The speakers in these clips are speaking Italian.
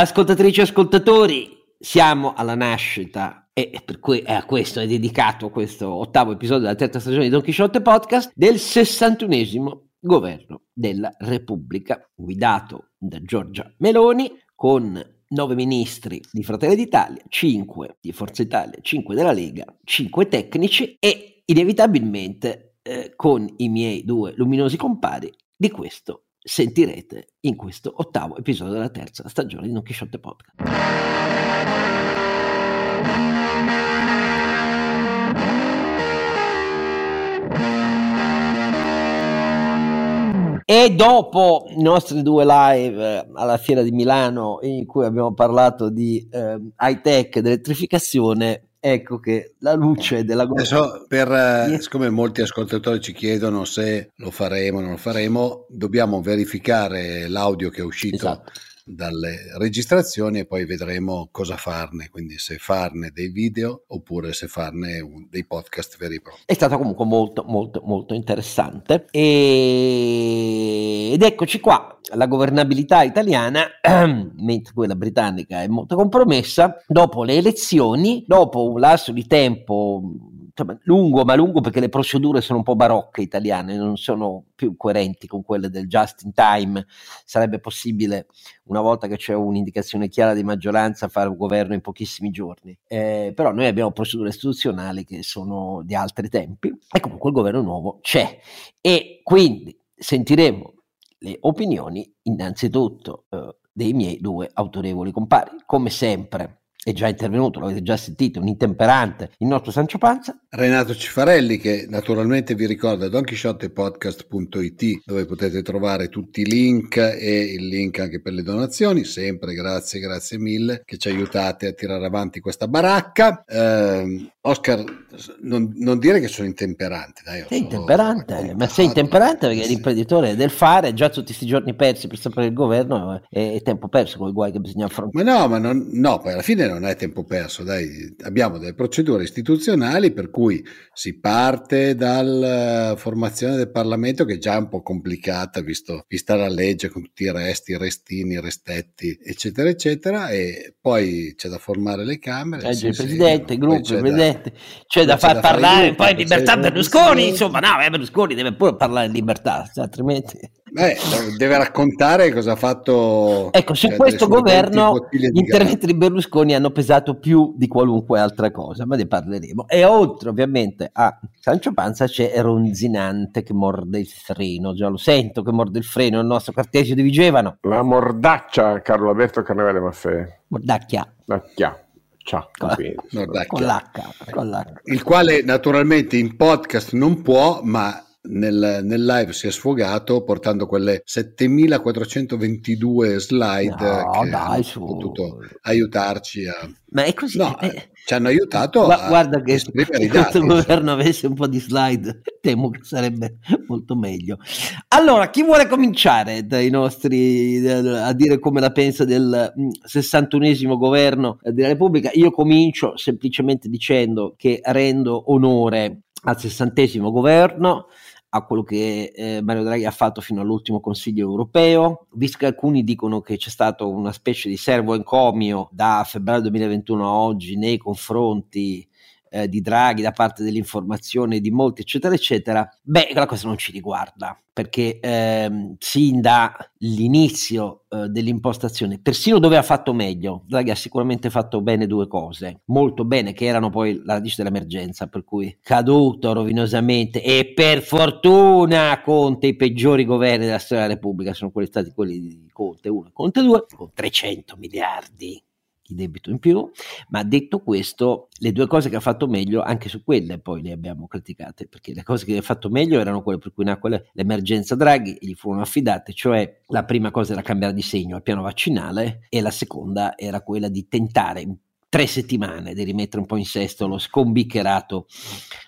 Ascoltatrici e ascoltatori, siamo alla nascita e per cui a questo è dedicato questo ottavo episodio della terza stagione di Don Quixote Podcast del 61esimo governo della Repubblica guidato da Giorgia Meloni con nove ministri di Fratelli d'Italia, cinque di Forza Italia, cinque della Lega, cinque tecnici e inevitabilmente eh, con i miei due luminosi compari di questo sentirete in questo ottavo episodio della terza stagione di Don Quixote Podcast. E dopo i nostri due live eh, alla Fiera di Milano in cui abbiamo parlato di eh, high tech ed elettrificazione, ecco che la luce della Adesso per, eh, siccome molti ascoltatori ci chiedono se lo faremo o non lo faremo, dobbiamo verificare l'audio che è uscito esatto dalle registrazioni e poi vedremo cosa farne, quindi se farne dei video oppure se farne un, dei podcast veri e propri. È stato comunque molto molto molto interessante e... ed eccoci qua, la governabilità italiana, mentre quella britannica è molto compromessa, dopo le elezioni, dopo un lasso di tempo lungo, ma lungo perché le procedure sono un po' barocche italiane, non sono più coerenti con quelle del just in time. Sarebbe possibile, una volta che c'è un'indicazione chiara di maggioranza, fare un governo in pochissimi giorni. Eh, però noi abbiamo procedure istituzionali che sono di altri tempi e comunque il governo nuovo c'è. E quindi sentiremo le opinioni innanzitutto eh, dei miei due autorevoli compari. Come sempre è già intervenuto, l'avete già sentito, un intemperante, il nostro Sancio Panza. Renato Cifarelli che naturalmente vi ricorda donchisciottepodcast.it dove potete trovare tutti i link e il link anche per le donazioni, sempre grazie, grazie mille che ci aiutate a tirare avanti questa baracca. Eh, Oscar, non, non, dire che sono intemperante. Dai, sei intemperante, ma sei intemperante perché sì. l'imprenditore del fare, già tutti questi giorni persi per sapere il governo, è, è tempo perso con i guai che bisogna affrontare. Ma no, ma non, no, poi alla fine non è tempo perso, dai, abbiamo delle procedure istituzionali per cui si parte dalla formazione del Parlamento che è già un po' complicata visto, vista la legge con tutti i resti, restini, restetti, eccetera, eccetera, e poi c'è da formare le Camere. C'è il Presidente, il gruppo, il Presidente c'è, da far parlare, poi libertà Berlusconi, insomma, no, eh, Berlusconi deve pure parlare di libertà, altrimenti... Beh, deve raccontare cosa ha fatto. Ecco, su cioè, questo governo gli interventi di Berlusconi hanno pesato più di qualunque altra cosa, ma ne parleremo. E oltre ovviamente a Sancio Panza c'è Ronzinante che morde il freno, già lo sento che morde il freno il nostro Cartesio di Vigevano. La mordaccia, Carlo Alberto Carnevale Maffè. Mordacchia. Mordacchia. Ciao, con, con, l'H, con l'H. Il quale naturalmente in podcast non può, ma nel, nel, live si è sfogato portando quelle 7422 slide no, che dai, hanno su. potuto aiutarci a... Ma è così? No, eh, ci hanno aiutato Gu- a Guarda che se questo governo avesse un po' di slide, temo che sarebbe molto meglio. Allora, chi vuole cominciare dai nostri a dire come la pensa del 61esimo mm, governo della Repubblica? Io comincio semplicemente dicendo che rendo onore al sessantesimo governo a quello che eh, Mario Draghi ha fatto fino all'ultimo Consiglio europeo, visto che alcuni dicono che c'è stato una specie di servo encomio da febbraio 2021 a oggi nei confronti eh, di Draghi da parte dell'informazione di molti, eccetera, eccetera, beh, la cosa non ci riguarda, perché ehm, sin dall'inizio eh, dell'impostazione, persino dove ha fatto meglio, Draghi ha sicuramente fatto bene due cose, molto bene, che erano poi la radice dell'emergenza, per cui caduto rovinosamente e per fortuna Conte i peggiori governi della storia della Repubblica sono quelli stati quelli di Conte 1 e Conte 2, con 300 miliardi di debito in più, ma detto questo, le due cose che ha fatto meglio, anche su quelle poi le abbiamo criticate, perché le cose che ha fatto meglio erano quelle per cui nacque l'emergenza Draghi e gli furono affidate, cioè la prima cosa era cambiare di segno al piano vaccinale e la seconda era quella di tentare tre settimane di rimettere un po' in sesto lo scombiccherato,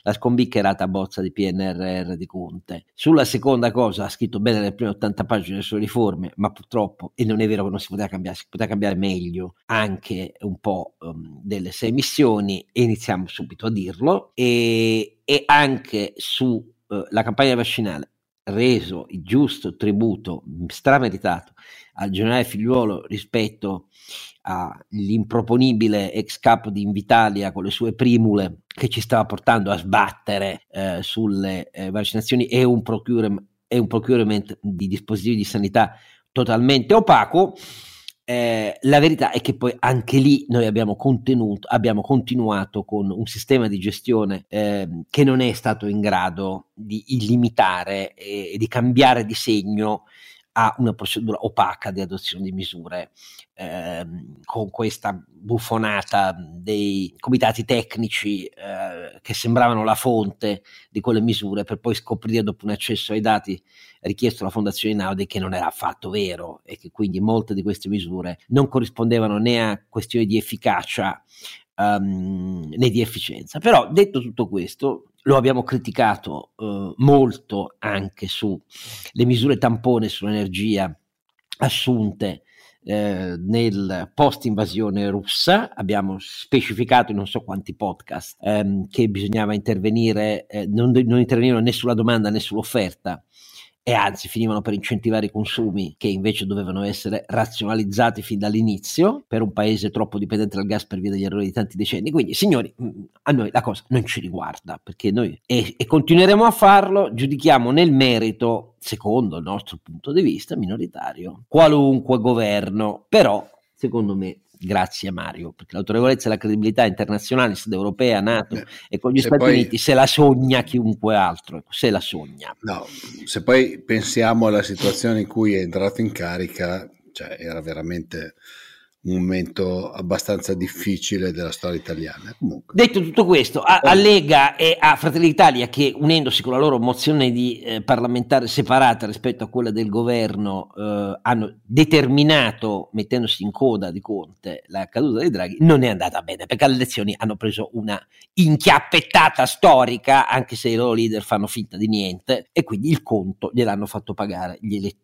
la scombiccherata bozza di PNRR di Conte. Sulla seconda cosa ha scritto bene le prime 80 pagine sulle riforme, ma purtroppo, e non è vero che non si poteva cambiare, si poteva cambiare meglio anche un po' um, delle sei missioni, e iniziamo subito a dirlo, e, e anche sulla uh, campagna vaccinale reso il giusto tributo strameritato al generale figliuolo rispetto all'improponibile ex capo di Invitalia con le sue primule che ci stava portando a sbattere eh, sulle eh, vaccinazioni e un, e un procurement di dispositivi di sanità totalmente opaco. Eh, la verità è che poi anche lì noi abbiamo, abbiamo continuato con un sistema di gestione eh, che non è stato in grado di illimitare e, e di cambiare di segno a una procedura opaca di adozione di misure ehm, con questa buffonata dei comitati tecnici eh, che sembravano la fonte di quelle misure per poi scoprire dopo un accesso ai dati richiesto alla Fondazione Naudi che non era affatto vero e che quindi molte di queste misure non corrispondevano né a questioni di efficacia um, né di efficienza. Però detto tutto questo, lo abbiamo criticato eh, molto anche sulle misure tampone sull'energia assunte eh, nel post invasione russa, abbiamo specificato in non so quanti podcast ehm, che bisognava intervenire, eh, non, non intervenire né sulla domanda né sull'offerta e anzi finivano per incentivare i consumi che invece dovevano essere razionalizzati fin dall'inizio per un paese troppo dipendente dal gas per via degli errori di tanti decenni. Quindi, signori, mm, a noi la cosa non ci riguarda perché noi e, e continueremo a farlo, giudichiamo nel merito, secondo il nostro punto di vista minoritario, qualunque governo, però secondo me grazie a Mario, perché l'autorevolezza e la credibilità internazionale, europea, NATO eh, e con gli Stati poi, Uniti se la sogna chiunque altro, ecco, se la sogna. No, se poi pensiamo alla situazione in cui è entrato in carica, cioè era veramente un momento abbastanza difficile della storia italiana. Comunque. Detto tutto questo, a, a, Lega e a Fratelli d'Italia che unendosi con la loro mozione di eh, parlamentare separata rispetto a quella del governo eh, hanno determinato, mettendosi in coda di Conte, la caduta dei Draghi, non è andata bene perché alle elezioni hanno preso una inchiappettata storica anche se i loro leader fanno finta di niente e quindi il conto gliel'hanno fatto pagare gli elettori.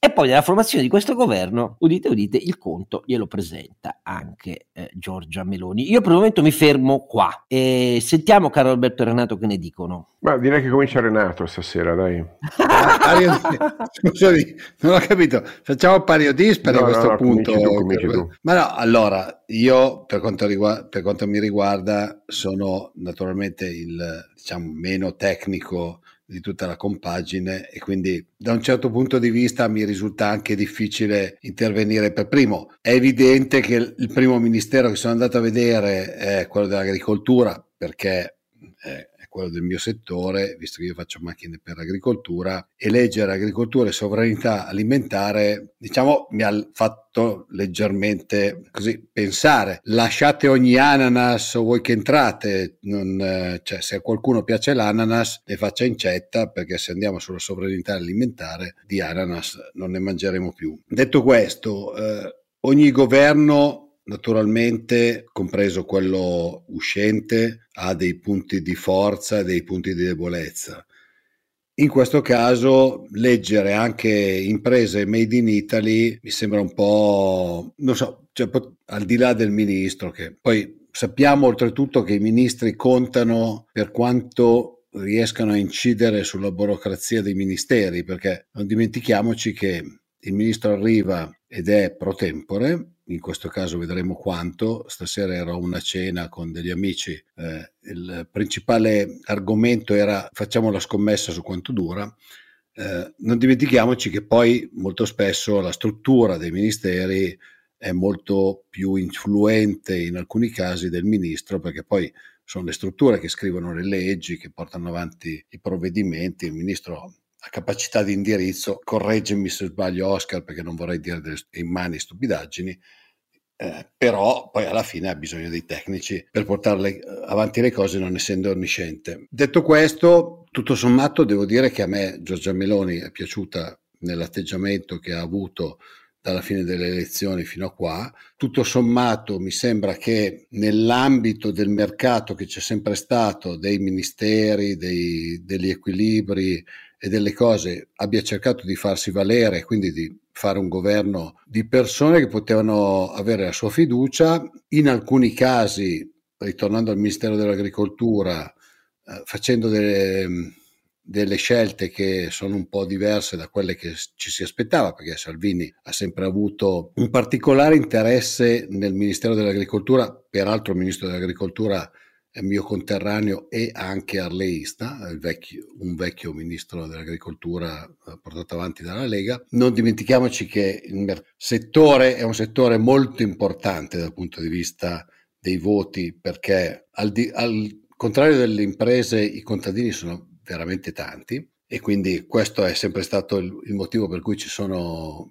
E poi nella formazione di questo governo, udite udite, il conto glielo presenta anche eh, Giorgia Meloni. Io per il momento mi fermo qua e sentiamo caro Alberto e Renato che ne dicono. Ma direi che comincia Renato stasera, dai. Scusami, non ho capito. Facciamo pari dispari no, a questo no, punto. Tu, tu. Ma no, allora, io per quanto, riguarda, per quanto mi riguarda sono naturalmente il diciamo meno tecnico di tutta la compagine e quindi da un certo punto di vista mi risulta anche difficile intervenire per primo. È evidente che il primo ministero che sono andato a vedere è quello dell'agricoltura perché eh, quello del mio settore, visto che io faccio macchine per l'agricoltura, e leggere agricoltura e sovranità alimentare, diciamo, mi ha fatto leggermente così pensare. Lasciate ogni ananas o voi che entrate, non, cioè, se a qualcuno piace l'ananas, le faccia incetta, perché se andiamo sulla sovranità alimentare, di ananas non ne mangeremo più. Detto questo, eh, ogni governo naturalmente, compreso quello uscente, ha dei punti di forza e dei punti di debolezza. In questo caso, leggere anche imprese made in Italy mi sembra un po', non so, cioè, al di là del ministro, che poi sappiamo oltretutto che i ministri contano per quanto riescano a incidere sulla burocrazia dei ministeri, perché non dimentichiamoci che il ministro arriva ed è pro tempore, in questo caso vedremo quanto. Stasera ero a una cena con degli amici, eh, il principale argomento era facciamo la scommessa su quanto dura. Eh, non dimentichiamoci che poi molto spesso la struttura dei ministeri è molto più influente in alcuni casi del ministro perché poi sono le strutture che scrivono le leggi, che portano avanti i provvedimenti, il ministro capacità di indirizzo, correggimi se sbaglio Oscar perché non vorrei dire delle immani stupidaggini, eh, però poi alla fine ha bisogno dei tecnici per portare eh, avanti le cose non essendo onnisciente. Detto questo, tutto sommato devo dire che a me Giorgia Meloni è piaciuta nell'atteggiamento che ha avuto dalla fine delle elezioni fino a qua. Tutto sommato mi sembra che nell'ambito del mercato che c'è sempre stato, dei ministeri, dei, degli equilibri e delle cose, abbia cercato di farsi valere, quindi di fare un governo di persone che potevano avere la sua fiducia, in alcuni casi, ritornando al Ministero dell'Agricoltura, eh, facendo delle, delle scelte che sono un po' diverse da quelle che ci si aspettava, perché Salvini ha sempre avuto un particolare interesse nel Ministero dell'Agricoltura, peraltro il Ministro dell'Agricoltura mio conterraneo e anche arleista, vecchio, un vecchio ministro dell'agricoltura eh, portato avanti dalla Lega. Non dimentichiamoci che il settore è un settore molto importante dal punto di vista dei voti perché al, di, al contrario delle imprese i contadini sono veramente tanti e quindi questo è sempre stato il, il motivo per cui ci sono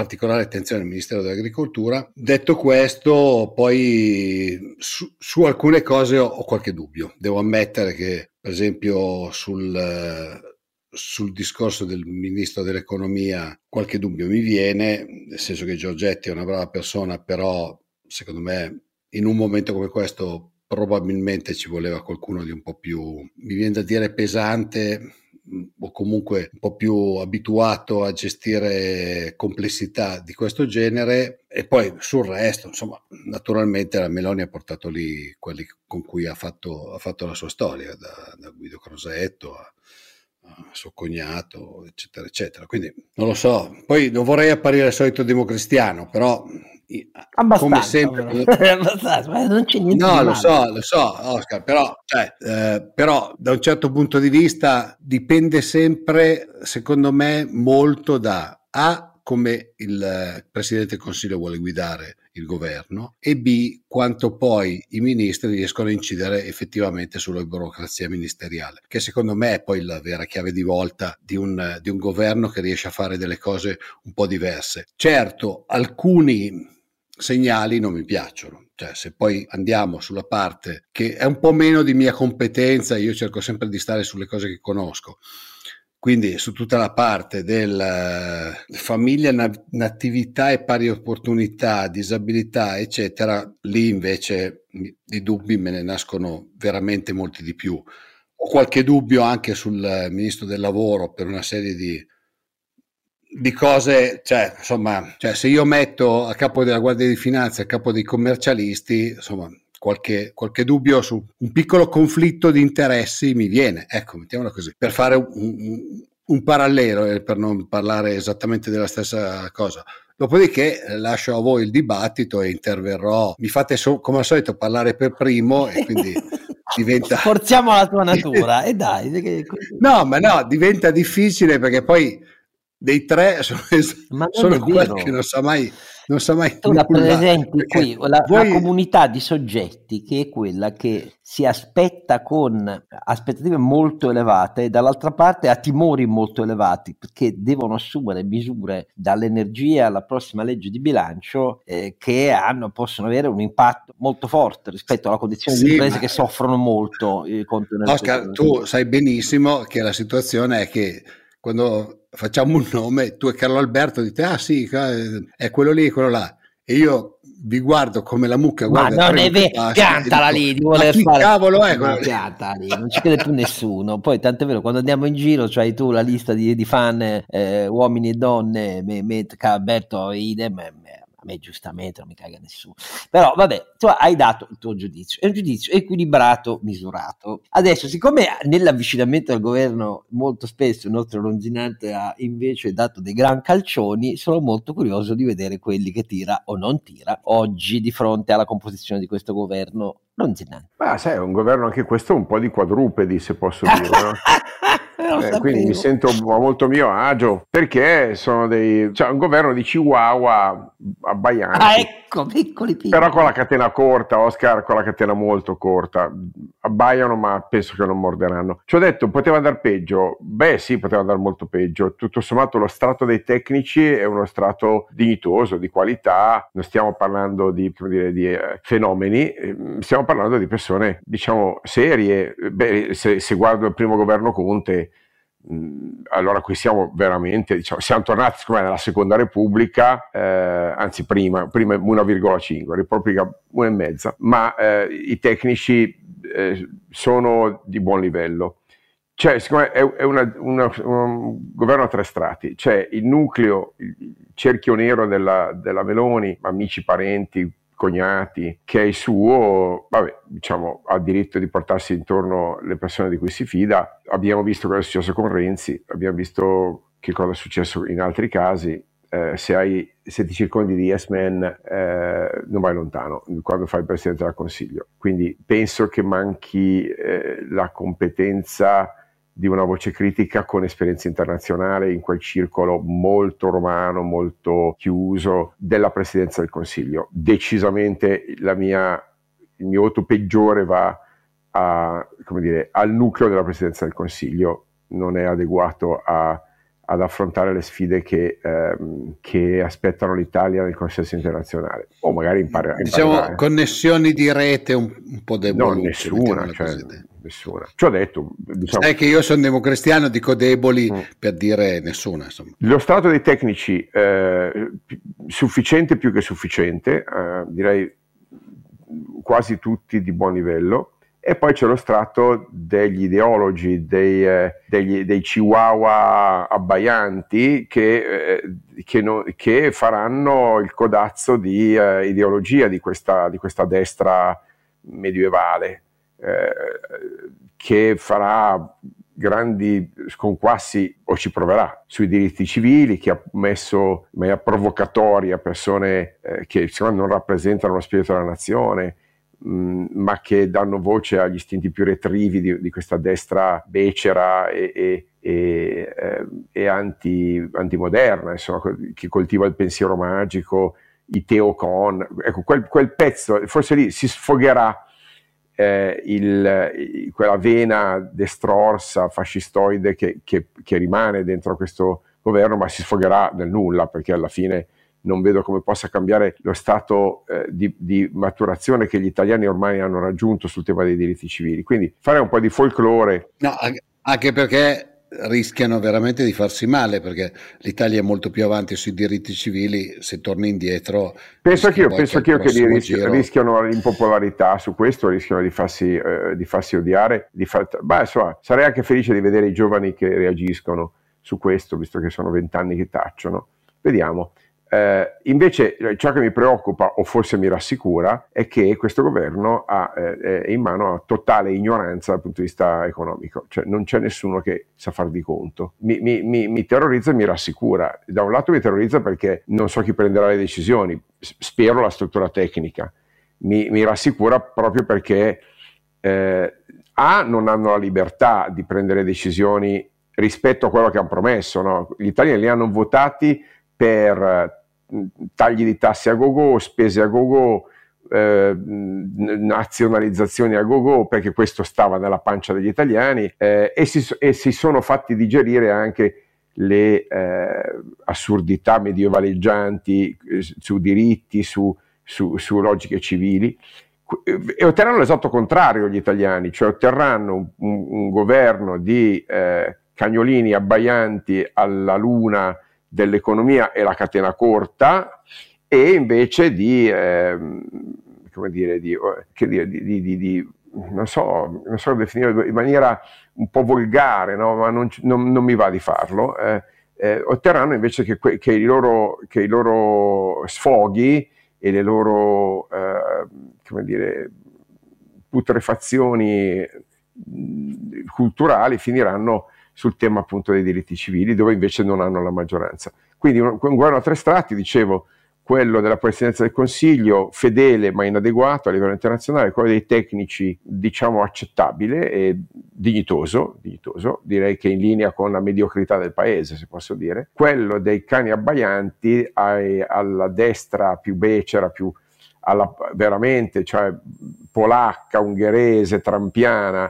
particolare attenzione al Ministero dell'Agricoltura. Detto questo, poi su, su alcune cose ho, ho, qualche dubbio. Devo ammettere che, per esempio, sul, sul discorso del Ministro dell'Economia qualche dubbio mi viene, nel senso che Giorgetti è una brava persona, però secondo me in un momento come questo probabilmente ci voleva qualcuno di un po' più, mi viene da dire pesante, o comunque un po' più abituato a gestire complessità di questo genere e poi sul resto, insomma, naturalmente la Meloni ha portato lì quelli con cui ha fatto, ha fatto la sua storia, da, da Guido Crosetto a, a, suo cognato, eccetera, eccetera. Quindi non lo so, poi non vorrei apparire il solito democristiano, però Abbastanza, come sempre Abbastanza, non c'è niente no lo so lo so Oscar però, cioè, eh, però da un certo punto di vista dipende sempre secondo me molto da A come il Presidente del Consiglio vuole guidare il governo e B quanto poi i ministri riescono a incidere effettivamente sulla burocrazia ministeriale, che secondo me è poi la vera chiave di volta di un, di un governo che riesce a fare delle cose un po' diverse. Certo, alcuni segnali non mi piacciono. Cioè, se poi andiamo sulla parte che è un po' meno di mia competenza, io cerco sempre di stare sulle cose che conosco. Quindi su tutta la parte del uh, famiglia, natività e pari opportunità, disabilità, eccetera, lì invece i dubbi me ne nascono veramente molti di più. Ho qualche dubbio anche sul ministro del lavoro per una serie di di cose, cioè, insomma, cioè, se io metto a capo della Guardia di Finanza, a capo dei commercialisti, insomma, qualche, qualche dubbio su un piccolo conflitto di interessi mi viene, ecco, mettiamola così, per fare un, un, un parallelo e per non parlare esattamente della stessa cosa. Dopodiché eh, lascio a voi il dibattito e interverrò. Mi fate so, come al solito parlare per primo e quindi diventa... Forziamo la tua natura e dai. No, ma no, diventa difficile perché poi dei tre sono, sono quelli che non sa mai non sa mai tu la presenti qui la, voi... la, comunità di soggetti che è quella che si aspetta con aspettative molto elevate e dall'altra parte ha timori molto elevati perché devono assumere misure dall'energia alla prossima legge di bilancio eh, che hanno, possono avere un impatto molto forte rispetto alla condizione sì, di imprese ma... che soffrono molto eh, Oscar tu sai benissimo che la situazione è che quando facciamo un nome, tu e Carlo Alberto dite, ah sì, è quello lì, quello là. E io vi guardo come la mucca guarda ma non è vero piantala lì di voler fare cavolo è ma piantala lì non ci crede più nessuno poi tant'è vero quando andiamo in giro c'hai tu la lista di, di fan eh, uomini e donne me, me, Alberto idem a me giustamente non mi caga nessuno. Però vabbè, tu hai dato il tuo giudizio, è un giudizio equilibrato, misurato. Adesso, siccome nell'avvicinamento al governo molto spesso il nostro Longinante ha invece dato dei gran calcioni, sono molto curioso di vedere quelli che tira o non tira oggi di fronte alla composizione di questo governo Longinante. Ma sai, è un governo anche questo un po' di quadrupedi, se posso dire, no? Eh, quindi mi sento molto mio agio perché sono dei cioè un governo di chihuahua abbaianti ah ecco piccoli piccoli. Però con la catena corta Oscar con la catena molto corta. Abbaiano ma penso che non morderanno. Ci ho detto poteva andare peggio. Beh sì poteva andare molto peggio. Tutto sommato lo strato dei tecnici è uno strato dignitoso di qualità. Non stiamo parlando di, dire, di eh, fenomeni eh, stiamo parlando di persone diciamo serie. Beh se, se guardo il primo governo Conte allora qui siamo veramente, diciamo, siamo tornati come nella seconda repubblica, eh, anzi prima, prima 1,5, repubblica 1,5, ma eh, i tecnici eh, sono di buon livello. Cioè, secondo me è, è una, una, un governo a tre strati, c'è il nucleo, il cerchio nero della, della Meloni, amici, parenti, cognati, che è il suo, vabbè, diciamo, ha diritto di portarsi intorno le persone di cui si fida. Abbiamo visto cosa è successo con Renzi, abbiamo visto che cosa è successo in altri casi. Eh, se, hai, se, ti circondi di yes men eh, non vai lontano quando fai il Presidente del Consiglio. Quindi penso che manchi eh, la competenza di una voce critica con esperienza internazionale in quel circolo molto romano, molto chiuso della Presidenza del Consiglio. Decisamente mia, il mio voto peggiore va a, dire, al nucleo della Presidenza del Consiglio, non è adeguato a ad affrontare le sfide che, ehm, che, aspettano l'Italia nel consesso internazionale o magari imparare. Diciamo connessioni di rete un, un po' deboli. No, nessuna, cioè, nessuna. Ci ho detto. Diciamo, Sai che io sono democristiano, dico deboli mm. per dire nessuna. Insomma. Lo stato dei tecnici eh, sufficiente più che sufficiente, eh, direi quasi tutti di buon livello e poi c'è lo strato degli ideologi, dei, eh, degli, dei chihuahua abbaianti che, eh, che, no, che, faranno il codazzo di eh, ideologia di questa, di questa, destra medievale, eh, che farà grandi sconquassi o ci proverà sui diritti civili, che ha messo in maniera provocatoria persone eh, che secondo me non rappresentano lo spirito della nazione, Mm, ma che danno voce agli istinti più retrivi di, di questa destra becera e, e, e, eh, e anti, antimoderna, insomma, che coltiva il pensiero magico, i teocon. Ecco, quel, quel pezzo, forse lì si sfogherà eh, il, quella vena destrorsa, fascistoide che, che, che rimane dentro questo governo, ma si sfogherà nel nulla, perché alla fine non vedo come possa cambiare lo stato eh, di, di, maturazione che gli italiani ormai hanno raggiunto sul tema dei diritti civili. Quindi fare un po' di folklore. No, anche perché rischiano veramente di farsi male perché l'Italia è molto più avanti sui diritti civili se torni indietro penso anch'io, penso anch'io che rischi, rischiano l'impopolarità su questo rischiano di farsi, eh, di farsi odiare di far... Beh, insomma, sarei anche felice di vedere i giovani che reagiscono su questo visto che sono vent'anni che tacciono. Vediamo eh, invece eh, ciò che mi preoccupa o forse mi rassicura è che questo governo ha eh, in mano a totale ignoranza dal punto di vista economico, cioè non c'è nessuno che sa far di conto. Mi, mi, mi, mi terrorizza e mi rassicura. Da un lato mi terrorizza perché non so chi prenderà le decisioni, spero la struttura tecnica. Mi, rassicura proprio perché eh, A non hanno la libertà di prendere decisioni rispetto a quello che hanno promesso. No? Gli italiani li hanno votati per tagli di tasse a go-go, spese a go-go, eh, nazionalizzazioni a go-go, perché questo stava nella pancia degli italiani, eh, e, si, e, si, sono fatti digerire anche le eh, assurdità medievaleggianti eh, su diritti, su, su, su, logiche civili. E otterranno l'esatto contrario gli italiani, cioè otterranno un, un, un governo di eh, cagnolini abbaianti alla luna, dell'economia e la catena corta e invece di, eh, come dire, di, dire, di, di non, so, non so definire in maniera un po' volgare, no? ma non, non, non, mi va di farlo, eh, eh, otterranno invece che, che, i loro, che, i loro, sfoghi e le loro, eh, dire, putrefazioni culturali finiranno sul tema appunto dei diritti civili, dove invece non hanno la maggioranza. Quindi un, un governo a tre strati, dicevo, quello della Presidenza del Consiglio, fedele ma inadeguato a livello internazionale, quello dei tecnici, diciamo, accettabile e dignitoso, dignitoso, direi che in linea con la mediocrità del paese, se posso dire, quello dei cani abbaianti ai, alla destra più becera, più alla, veramente, cioè polacca, ungherese, trampiana,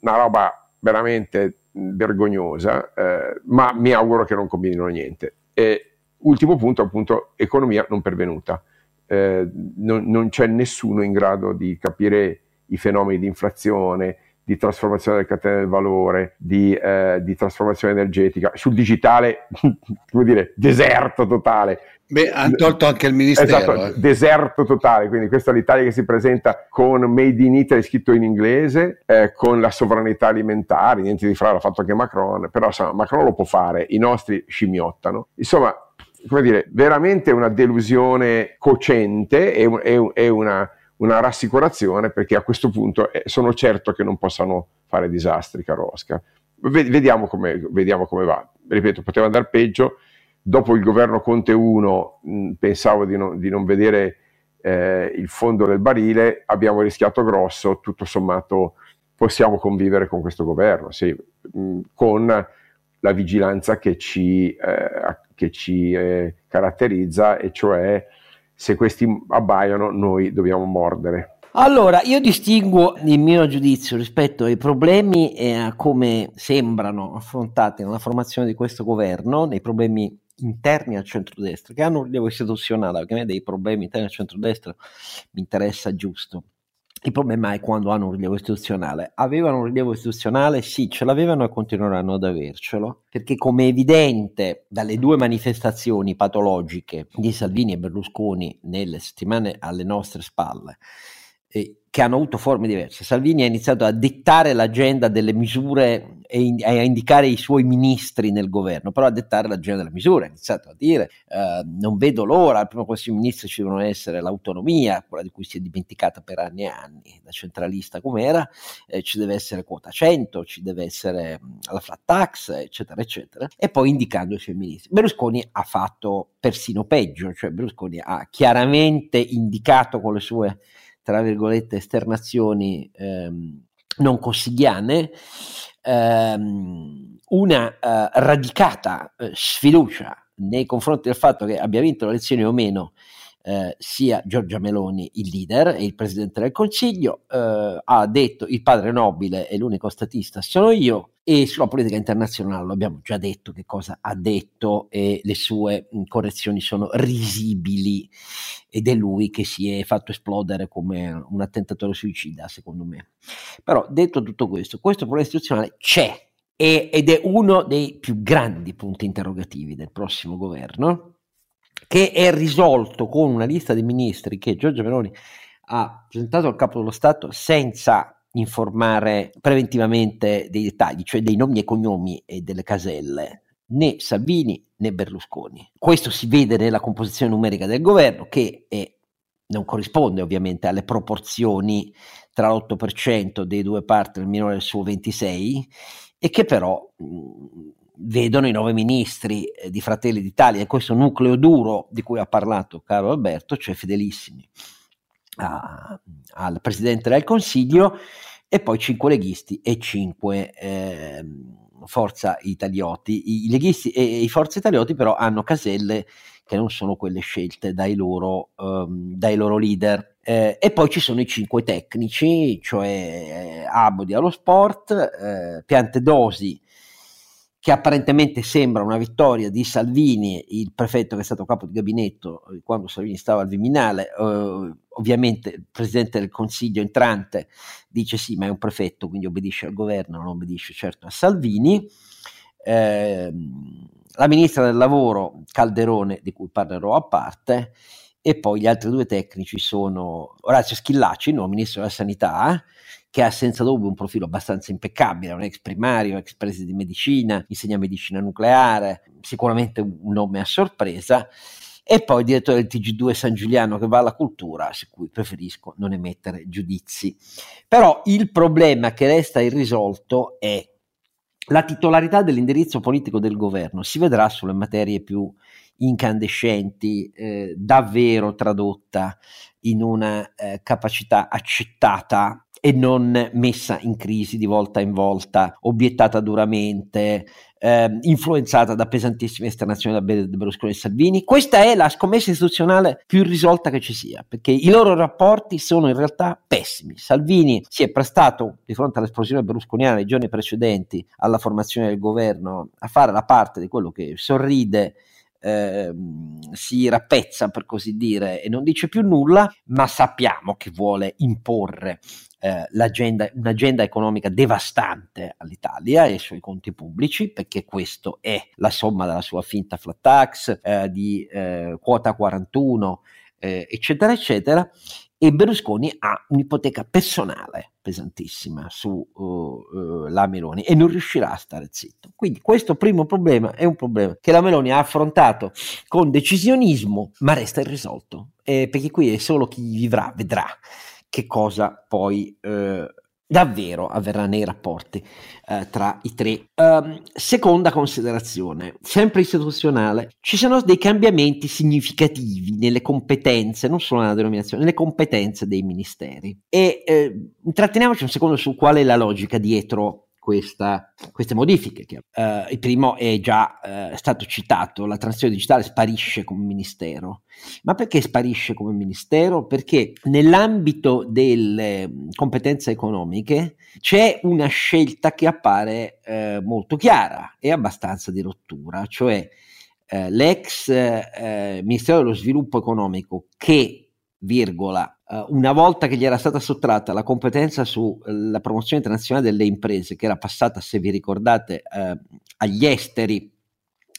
una roba veramente vergognosa, eh, ma mi auguro che non combinino niente. E, ultimo punto, appunto, economia non pervenuta. Eh, non, non, c'è nessuno in grado di capire i fenomeni di inflazione, di trasformazione delle catene del valore, di, eh, di trasformazione energetica. Sul digitale, come dire, deserto totale. Beh, hanno tolto anche il ministero. Esatto, eh. deserto totale, quindi questa è l'Italia che si presenta con Made in Italy scritto in inglese, eh, con la sovranità alimentare, niente di fra l'ha fatto anche Macron, però insomma, Macron lo può fare, i nostri scimmiottano. Insomma, come dire, veramente una delusione cocente e, e, e una, una, rassicurazione perché a questo punto eh, sono certo che non possano fare disastri, caro Oscar. Vediamo come, vediamo come va. Ripeto, poteva andare peggio. Dopo il governo Conte 1 mh, pensavo di, no, di, non vedere eh, il fondo del barile, abbiamo rischiato grosso, tutto sommato possiamo convivere con questo governo, sì, mh, con la vigilanza che ci, eh, che ci eh, caratterizza e cioè se questi abbaiano noi dobbiamo mordere. Allora, io distinguo il mio giudizio rispetto ai problemi e a come sembrano affrontati nella formazione di questo governo, nei problemi interni al centrodestra, che hanno un rilievo istituzionale, perché a me dei problemi interni al centrodestra mi interessa giusto. Il problema è quando hanno un rilievo istituzionale. Avevano un rilievo istituzionale? Sì, ce l'avevano e continueranno ad avercelo, perché come è evidente dalle due manifestazioni patologiche di Salvini e Berlusconi nelle settimane alle nostre spalle, che hanno avuto forme diverse. Salvini ha iniziato a dettare l'agenda delle misure e, in, a indicare i suoi ministri nel governo, però a dettare l'agenda delle misure, ha iniziato a dire eh, non vedo l'ora, Consiglio dei Ministri ci devono essere l'autonomia, quella di cui si è dimenticata per anni e anni, da centralista com'era, eh, ci deve essere quota 100, ci deve essere la flat tax, eccetera, eccetera, e poi indicando i suoi ministri. Berlusconi ha fatto persino peggio, cioè Berlusconi ha chiaramente indicato con le sue tra virgolette, esternazioni ehm, non cossigliane, ehm, una eh, radicata eh, sfiducia nei confronti del fatto che abbia vinto le elezioni o meno eh, sia Giorgia Meloni il leader e il presidente del Consiglio, eh, ha detto il padre nobile e l'unico statista sono io e sulla politica internazionale lo abbiamo già detto che cosa ha detto e le sue mh, correzioni sono risibili ed è lui che si è fatto esplodere come un attentatore suicida secondo me. Però detto tutto questo, questo problema istituzionale c'è ed è uno dei più grandi punti interrogativi del prossimo governo che è risolto con una lista di ministri che Giorgio Meloni ha presentato al capo dello Stato senza informare preventivamente dei dettagli, cioè dei nomi e cognomi e delle caselle, né Salvini né Berlusconi. Questo si vede nella composizione numerica del governo che è, non corrisponde ovviamente alle proporzioni tra l'8% dei due partner minore del suo 26 e che però mh, vedono i nove ministri eh, di Fratelli d'Italia e questo nucleo duro di cui ha parlato Carlo Alberto, cioè fedelissimi a, al Presidente del Consiglio, e poi cinque leghisti e cinque eh, Forza Italioti. I leghisti e i Forza Italioti però hanno caselle che non sono quelle scelte dai loro, um, dai loro leader. Eh, e poi ci sono i cinque tecnici, cioè eh, Abodi allo sport, eh, Piantedosi che apparentemente sembra una vittoria di Salvini, il prefetto che è stato capo di gabinetto eh, quando Salvini stava al Viminale, eh, ovviamente il presidente del consiglio entrante dice sì, ma è un prefetto, quindi obbedisce al governo, non obbedisce certo a Salvini. Eh, la ministra del lavoro Calderone, di cui parlerò a parte, e poi gli altri due tecnici sono Orazio Schillaci, nuovo ministro della sanità, che ha senza dubbio un profilo abbastanza impeccabile, un ex primario, ex preside di medicina, insegna medicina nucleare, sicuramente un nome a sorpresa, e poi direttore del TG2 San Giuliano che va alla cultura, su cui preferisco non emettere giudizi. Però il problema che resta irrisolto è la titolarità dell'indirizzo politico del governo si vedrà sulle materie più incandescenti, eh, davvero tradotta in una eh, capacità accettata e non messa in crisi di volta in volta, obiettata duramente, eh, influenzata da pesantissime esternazioni da Berlusconi e Salvini. Questa è la scommessa istituzionale più risolta che ci sia, perché i loro rapporti sono in realtà pessimi. Salvini si è prestato di fronte all'esplosione berlusconiana nei giorni precedenti alla formazione del governo a fare la parte di quello che sorride eh, si rappezza per così dire e non dice più nulla, ma sappiamo che vuole imporre eh, un'agenda economica devastante all'Italia e ai suoi conti pubblici, perché questo è la somma della sua finta flat tax, eh, di eh, quota 41 eh, eccetera, eccetera. E Berlusconi ha un'ipoteca personale pesantissima sulla uh, uh, Meloni e non riuscirà a stare zitto. Quindi questo primo problema è un problema che la Meloni ha affrontato con decisionismo, ma resta irrisolto, eh, perché qui è solo chi vivrà vedrà che cosa poi eh, davvero avverrà nei rapporti eh, tra i tre. Um, seconda considerazione, sempre istituzionale, ci sono dei cambiamenti significativi nelle competenze, non solo nella denominazione, nelle competenze dei ministeri. E eh, intratteniamoci un secondo su qual è la logica dietro questa, queste modifiche. Che, uh, il primo è già uh, stato citato, la transizione digitale sparisce come ministero. Ma perché sparisce come ministero? Perché nell'ambito delle mm, competenze economiche c'è una scelta che appare uh, molto chiara e abbastanza di rottura, cioè l'ex Ministero dello Sviluppo Economico che virgola, uh, una volta che gli era stata sottratta la competenza sulla uh, promozione internazionale delle imprese, che era passata, se vi ricordate, uh, agli esteri,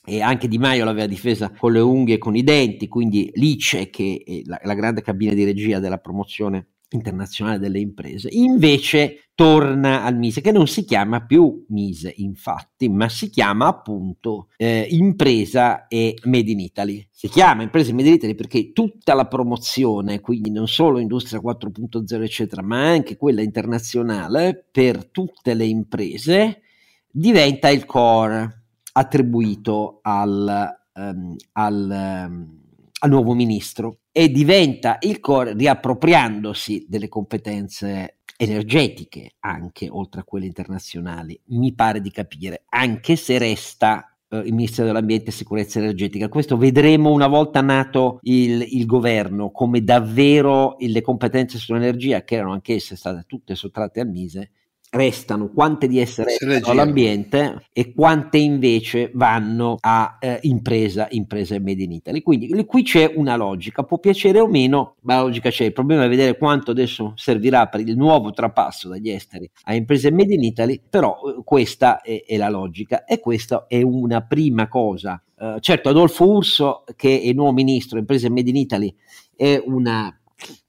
e anche Di Maio l'aveva difesa con le unghie e con i denti, quindi l'ICE, che è la, la grande cabina di regia della promozione internazionale delle imprese, invece torna al Mise, che non si chiama più Mise, infatti, ma si chiama appunto eh, Impresa e Made in Italy. Si chiama Impresa e Made in Italy perché tutta la promozione, quindi non solo Industria 4.0, eccetera, ma anche quella internazionale per tutte le imprese, diventa il core attribuito al, um, al um, al nuovo ministro e diventa il core riappropriandosi delle competenze energetiche anche oltre a quelle internazionali, mi pare di capire, anche se resta eh, il Ministero dell'Ambiente e Sicurezza Energetica. Questo vedremo una volta nato il, il governo come davvero le competenze sull'energia, che erano anch'esse state tutte sottratte al Mise, restano, quante di esse restano all'ambiente e quante invece vanno a eh, impresa, impresa made in Italy. Quindi qui c'è una logica, può piacere o meno, ma la logica c'è. Il problema è vedere quanto adesso servirà per il nuovo trapasso dagli esteri a imprese made in Italy, però eh, questa è, è, la logica e questa è una prima cosa. Uh, certo, Adolfo Urso, che è nuovo ministro imprese made in Italy, è una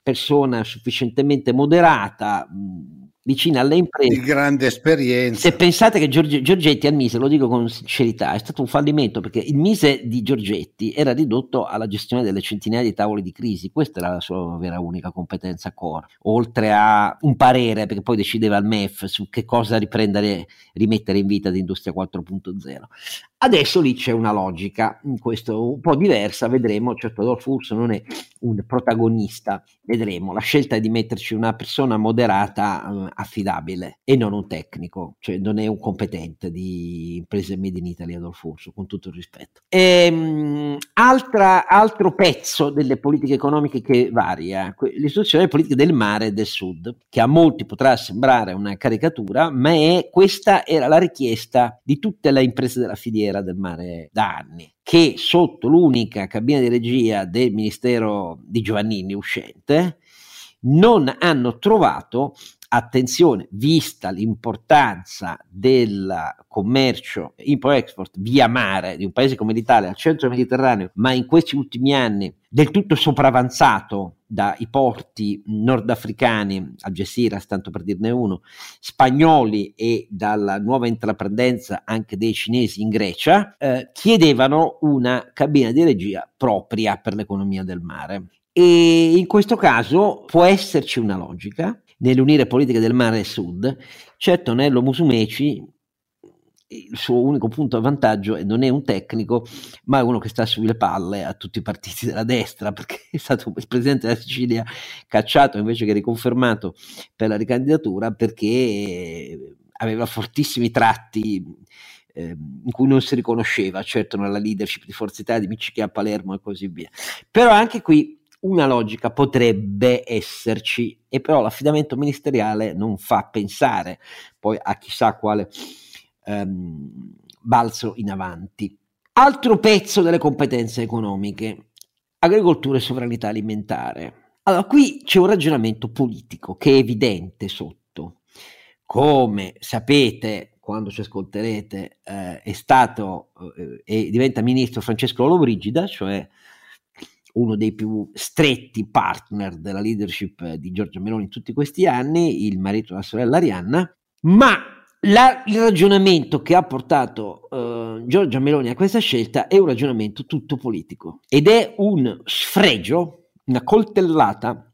persona sufficientemente moderata. Mh, vicina alle imprese. Di grande esperienza. Se pensate che Giorg- Giorgetti al Mise, lo dico con sincerità, è stato un fallimento perché il Mise di Giorgetti era ridotto alla gestione delle centinaia di tavoli di crisi, questa era la sua vera unica competenza core, oltre a un parere perché poi decideva il MEF su che cosa riprendere, rimettere in vita di Industria 4.0. Adesso lì c'è una logica, questo un po' diversa, vedremo, certo Adolfo Urso non è un protagonista, vedremo, la scelta è di metterci una persona moderata, eh, affidabile e non un tecnico, cioè non è un competente di imprese made in Italy Adolfo Urso, con tutto il rispetto. E, um, altra, altro pezzo delle politiche economiche che varia, l'istituzione delle politiche del mare e del sud, che a molti potrà sembrare una caricatura, ma è, questa era la richiesta di tutte le imprese della filiera frontiera del mare da anni, che sotto l'unica cabina di regia del Ministero di Giovannini uscente non hanno trovato attenzione, vista l'importanza del commercio import-export via mare di un paese come l'Italia al centro Mediterraneo, ma in questi ultimi anni del tutto sopravanzato dai porti nordafricani, Algeciras, tanto per dirne uno, spagnoli e dalla nuova intraprendenza anche dei cinesi in Grecia, eh, chiedevano una cabina di regia propria per l'economia del mare. E in questo caso può esserci una logica nell'unire politiche del mare e sud. Certo, Nello Musumeci il suo unico punto a vantaggio è non è un tecnico, ma è uno che sta sulle palle a tutti i partiti della destra, perché è stato il presidente della Sicilia cacciato invece che riconfermato per la ricandidatura perché aveva fortissimi tratti eh, in cui non si riconosceva, certo nella leadership di Forza Italia, di Miccichia a Palermo e così via. Però anche qui una logica potrebbe esserci, e però l'affidamento ministeriale non fa pensare poi a chissà quale ehm, balzo in avanti. Altro pezzo delle competenze economiche, agricoltura e sovranità alimentare. Allora, qui c'è un ragionamento politico che è evidente sotto. Come sapete, quando ci ascolterete, eh, è stato eh, e diventa ministro Francesco Lollobrigida, cioè uno dei più stretti partner della leadership di Giorgia Meloni in tutti questi anni, il marito della sorella Arianna, ma la, il ragionamento che ha portato uh, Giorgia Meloni a questa scelta è un ragionamento tutto politico ed è un sfregio, una coltellata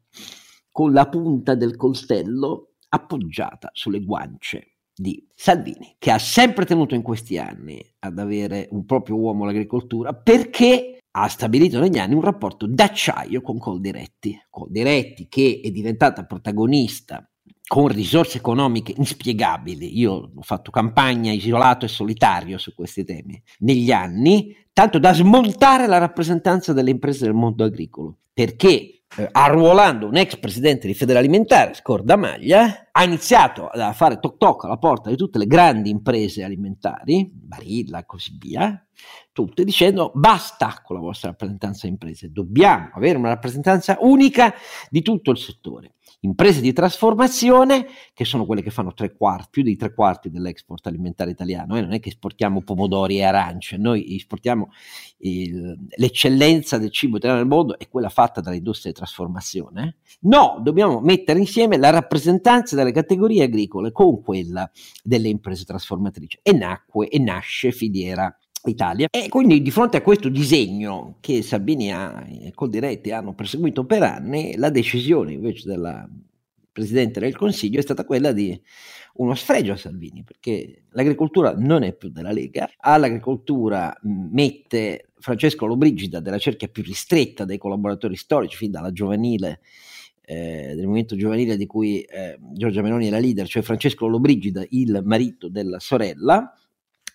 con la punta del coltello appoggiata sulle guance di Salvini, che ha sempre tenuto in questi anni ad avere un proprio uomo all'agricoltura perché ha stabilito negli anni un rapporto d'acciaio con Coldiretti. Coldiretti che è diventata protagonista con risorse economiche inspiegabili. Io ho fatto campagna isolato e solitario su questi temi negli anni, tanto da smontare la rappresentanza delle imprese del mondo agricolo, perché eh, arruolando un ex presidente di Federalimentare, Scordamaglia, ha iniziato a fare toc toc alla porta di tutte le grandi imprese alimentari, Barilla e così via, tutte dicendo basta con la vostra rappresentanza di imprese, dobbiamo avere una rappresentanza unica di tutto il settore imprese di trasformazione, che sono quelle che fanno tre quarti, più di tre quarti dell'export alimentare italiano. Eh? Non è che esportiamo pomodori e arance, noi esportiamo il, l'eccellenza del cibo italiano nel mondo, è quella fatta dall'industria di trasformazione. No, dobbiamo mettere insieme la rappresentanza delle categorie agricole con quella delle imprese trasformatrici. E nacque e nasce Filiera Italia. E quindi di fronte a questo disegno che Salvini e Coldiretti hanno perseguito per anni, la decisione invece del Presidente del Consiglio è stata quella di uno sfregio a Salvini, perché l'agricoltura non è più della Lega, all'agricoltura mette Francesco Lobrigida della cerchia più ristretta dei collaboratori storici, fin dalla giovanile eh, del movimento giovanile di cui eh, Giorgia Meloni la leader, cioè Francesco Lobrigida, il marito della sorella,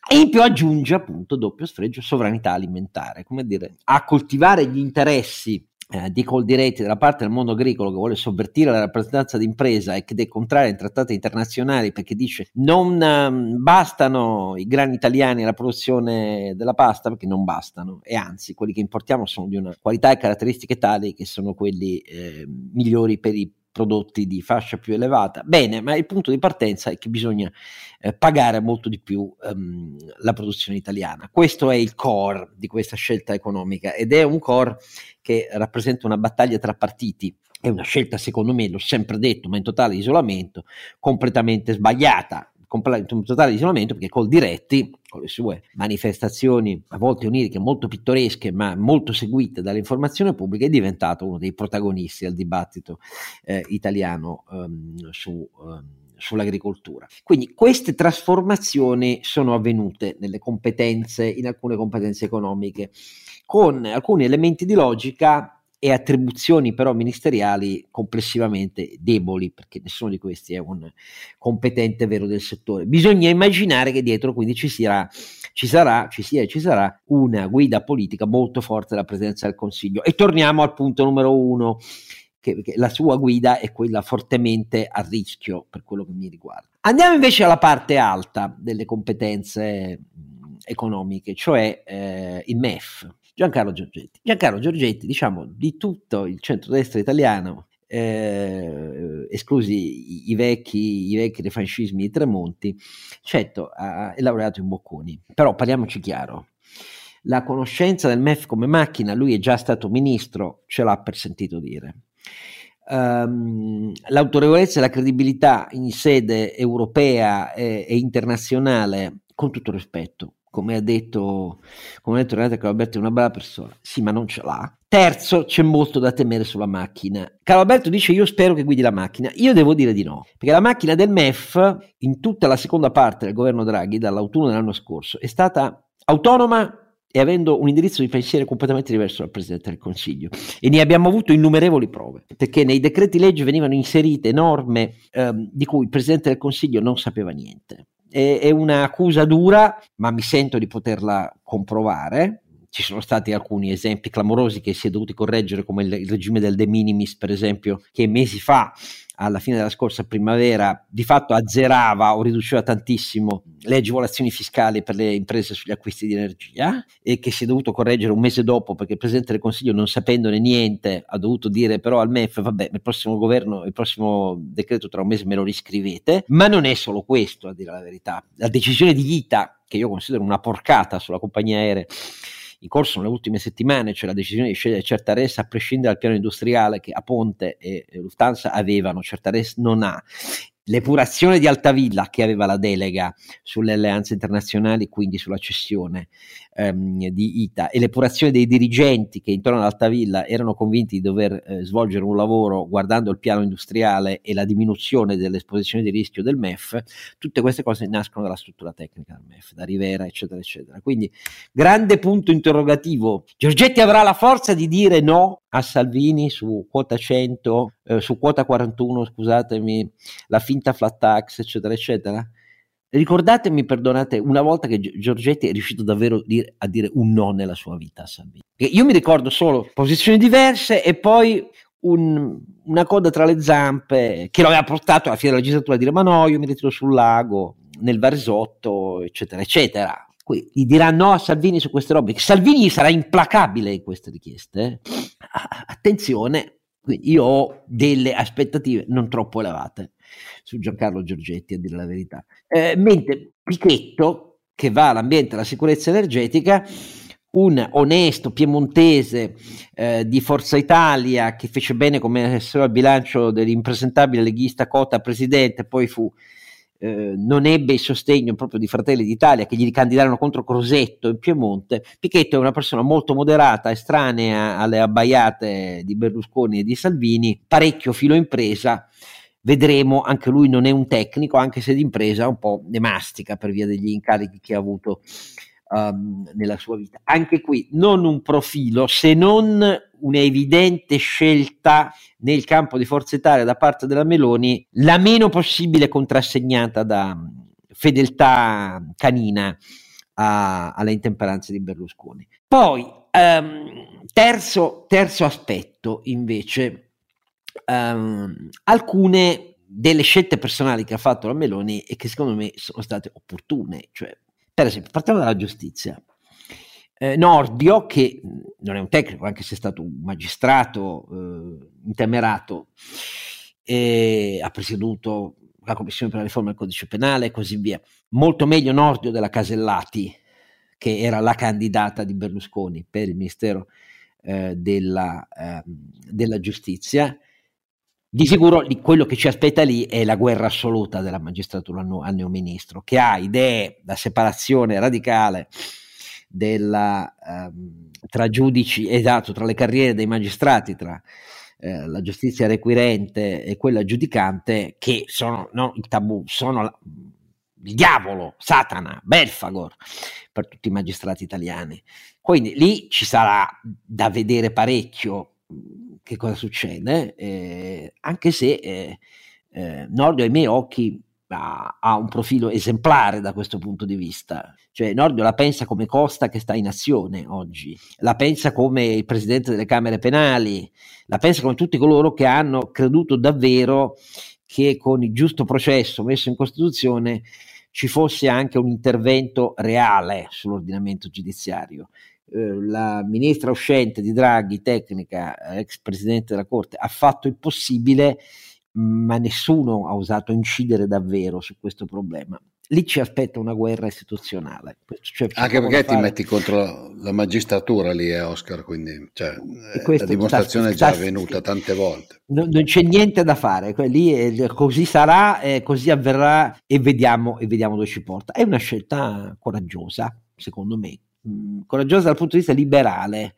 e in più aggiunge appunto doppio sfregio sovranità alimentare, come dire, a coltivare gli interessi eh, di Coldiretti dalla parte del mondo agricolo che vuole sovvertire la rappresentanza d'impresa e che è contrario ai trattati internazionali perché dice non um, bastano i grani italiani alla produzione della pasta perché non bastano e anzi quelli che importiamo sono di una qualità e caratteristiche tali che sono quelli eh, migliori per i prodotti di fascia più elevata. Bene, ma il punto di partenza è che bisogna eh, pagare molto di più um, la produzione italiana. Questo è il core di questa scelta economica ed è un core che rappresenta una battaglia tra partiti. È una scelta, secondo me, l'ho sempre detto, ma in totale isolamento, completamente sbagliata in totale isolamento perché col diretti, con le sue manifestazioni a volte oniriche molto pittoresche ma molto seguite dall'informazione pubblica, è diventato uno dei protagonisti del dibattito eh, italiano um, su... Um, sull'agricoltura. Quindi queste trasformazioni sono avvenute nelle competenze, in alcune competenze economiche, con alcuni elementi di logica e attribuzioni però ministeriali complessivamente deboli, perché nessuno di questi è un competente vero del settore. Bisogna immaginare che dietro quindi ci, sarà, ci sarà, ci sia e ci sarà una guida politica molto forte della Presidenza del Consiglio. E torniamo al punto numero uno, che, che la sua guida è quella fortemente a rischio per quello che mi riguarda. Andiamo invece alla parte alta delle competenze economiche, cioè eh, il MEF, Giancarlo Giorgetti. Giancarlo Giorgetti, diciamo, di tutto il centrodestra italiano, eh, esclusi i, vecchi, i vecchi refanscismi di Tremonti, certo, ha, è laureato in Bocconi. Però parliamoci chiaro, la conoscenza del MEF come macchina, lui è già stato ministro, ce l'ha per sentito dire. Um, l'autorevolezza e la credibilità in sede europea e, e internazionale, con tutto rispetto, come ha detto, come ha detto Renata Calaberto, è una brava persona. Sì, ma non ce l'ha. Terzo, c'è molto da temere sulla macchina. Calaberto dice io spero che guidi la macchina. Io devo dire di no, perché la macchina del MEF, in tutta la seconda parte del governo Draghi, dall'autunno dell'anno scorso, è stata autonoma e avendo un indirizzo di pensiero completamente diverso dal Presidente del Consiglio. E ne abbiamo avuto innumerevoli prove, perché nei decreti legge venivano inserite norme ehm, di cui il Presidente del Consiglio non sapeva niente è, è un'accusa dura, ma mi sento di poterla comprovare. Ci sono stati alcuni esempi clamorosi che si è dovuti correggere, come il, il regime del de minimis, per esempio, che mesi fa alla fine della scorsa primavera di fatto azzerava o riduceva tantissimo le agevolazioni fiscali per le imprese sugli acquisti di energia e che si è dovuto correggere un mese dopo perché il Presidente del Consiglio non sapendone niente ha dovuto dire però al MEF vabbè il prossimo governo, il prossimo decreto tra un mese me lo riscrivete ma non è solo questo a dire la verità. La decisione di Ita che io considero una porcata sulla compagnia aerea in corso nelle ultime settimane c'è la decisione di scegliere Certares a prescindere dal piano industriale che Aponte e Lufthansa avevano, Certares non ha. L'epurazione di Altavilla che aveva la delega sulle alleanze internazionali, quindi sulla cessione ehm, di ITA, e l'epurazione dei dirigenti che intorno ad Altavilla erano convinti di dover eh, svolgere un lavoro guardando il piano industriale e la diminuzione dell'esposizione di rischio del MEF, tutte queste cose nascono dalla struttura tecnica del MEF, da Rivera, eccetera, eccetera. Quindi grande punto interrogativo. Giorgetti avrà la forza di dire no a Salvini su quota 100, eh, su quota 41, scusatemi, la finta flat tax, eccetera, eccetera. Ricordatemi, perdonate, una volta che Giorgetti è riuscito davvero dire, a dire un no nella sua vita a Salvini. Io mi ricordo solo posizioni diverse e poi un, una coda tra le zampe che lo aveva portato alla fine della legislatura a dire ma no, io mi ritiro sul lago, nel Varesotto, eccetera, eccetera. Qui gli dirà no a Salvini su queste robe. Salvini sarà implacabile in queste richieste. Attenzione, io ho delle aspettative non troppo elevate su Giancarlo Giorgetti, a dire la verità. Eh, mentre Pichetto, che va all'ambiente e alla sicurezza energetica, un onesto piemontese eh, di Forza Italia che fece bene come assessore al bilancio dell'impresentabile leghista Cota presidente, poi fu eh, non ebbe il sostegno proprio di Fratelli d'Italia che gli ricandidarono contro Crosetto in Piemonte. Pichetto è una persona molto moderata, estranea alle abbaiate di Berlusconi e di Salvini, parecchio filo impresa. Vedremo, anche lui non è un tecnico, anche se d'impresa un po' ne mastica per via degli incarichi che ha avuto um, nella sua vita. Anche qui non un profilo, se non un'evidente scelta nel campo di Forza Italia da parte della Meloni, la meno possibile contrassegnata da fedeltà canina a, alle intemperanze di Berlusconi. Poi, um, terzo, terzo, aspetto invece, um, alcune delle scelte personali che ha fatto la Meloni e che secondo me sono state opportune, cioè per esempio, partiamo dalla giustizia. Eh, Nordio, che non è un tecnico, anche se è stato un magistrato eh, intemerato, e ha presieduto la Commissione per la riforma del codice penale e così via. Molto meglio Nordio della Casellati, che era la candidata di Berlusconi per il Ministero eh, della, ehm, della Giustizia, di sicuro quello che ci aspetta lì è la guerra assoluta della magistratura al neoministro, che ha idee da separazione radicale della, ehm, tra giudici, esatto, tra le carriere dei magistrati, tra eh, la giustizia requirente e quella giudicante, che sono no, il tabù, sono la, il diavolo, Satana, Belfagor per tutti i magistrati italiani. Quindi lì ci sarà da vedere parecchio che cosa succede, eh, anche se eh, eh, Nordio ai miei occhi ha, ha, un profilo esemplare da questo punto di vista. Cioè Nordio la pensa come Costa che sta in azione oggi, la pensa come il presidente delle Camere Penali, la pensa come tutti coloro che hanno creduto davvero che con il giusto processo messo in Costituzione ci fosse anche un intervento reale sull'ordinamento giudiziario la ministra uscente di Draghi, tecnica, ex presidente della Corte, ha fatto il possibile, ma nessuno ha osato incidere davvero su questo problema. Lì ci aspetta una guerra istituzionale. Cioè, Anche perché fare... ti metti contro la magistratura lì, eh, Oscar, quindi cioè, la dimostrazione sta, è già sta, avvenuta tante volte. Non, non, c'è niente da fare, lì è, così sarà, eh, così avverrà e vediamo, e vediamo dove ci porta. È una scelta coraggiosa, secondo me, mh, coraggiosa dal punto di vista liberale,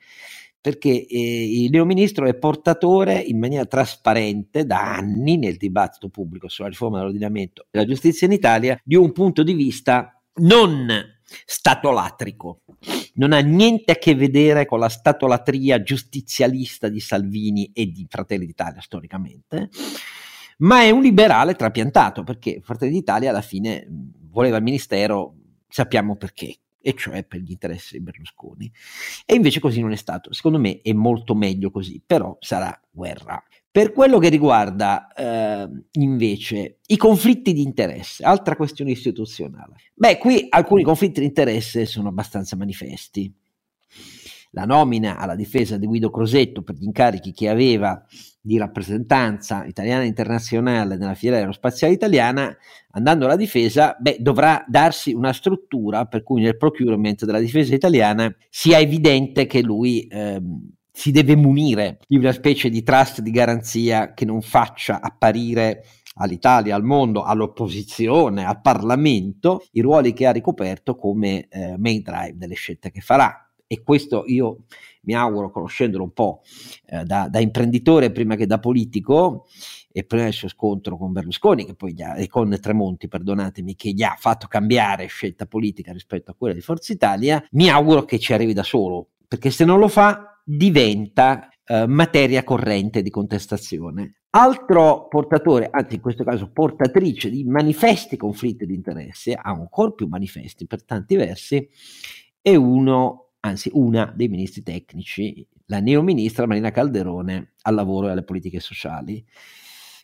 perché eh, il neoministro è portatore in maniera trasparente da anni nel dibattito pubblico sulla riforma dell'ordinamento della giustizia in Italia di un punto di vista non statolatrico. Non ha niente a che vedere con la statolatria giustizialista di Salvini e di Fratelli d'Italia storicamente, ma è un liberale trapiantato perché Fratelli d'Italia alla fine voleva il ministero, sappiamo perché, e cioè per gli interessi di Berlusconi. E invece così non è stato. Secondo me è molto meglio così, però sarà guerra. Per quello che riguarda eh, invece i conflitti di interesse, altra questione istituzionale. Beh, qui alcuni conflitti di interesse sono abbastanza manifesti. La nomina alla difesa di Guido Crosetto per gli incarichi che aveva di rappresentanza italiana e internazionale nella filiera aerospaziale italiana, andando alla difesa, beh, dovrà darsi una struttura per cui nel procurement della difesa italiana sia evidente che lui ehm, si deve munire di una specie di trust di garanzia che non faccia apparire all'Italia, al mondo, all'opposizione, al Parlamento, i ruoli che ha ricoperto come eh, main drive delle scelte che farà. E questo io mi auguro, conoscendolo un po' eh, da, da, imprenditore prima che da politico, e prima del suo scontro con Berlusconi, che poi ha, e con Tremonti, perdonatemi, che gli ha fatto cambiare scelta politica rispetto a quella di Forza Italia, mi auguro che ci arrivi da solo, perché se non lo fa diventa eh, materia corrente di contestazione. Altro portatore, anzi in questo caso portatrice di manifesti conflitti di interesse, ancora più manifesti per tanti versi, è uno, anzi una dei ministri tecnici, la neoministra Marina Calderone al lavoro e alle politiche sociali.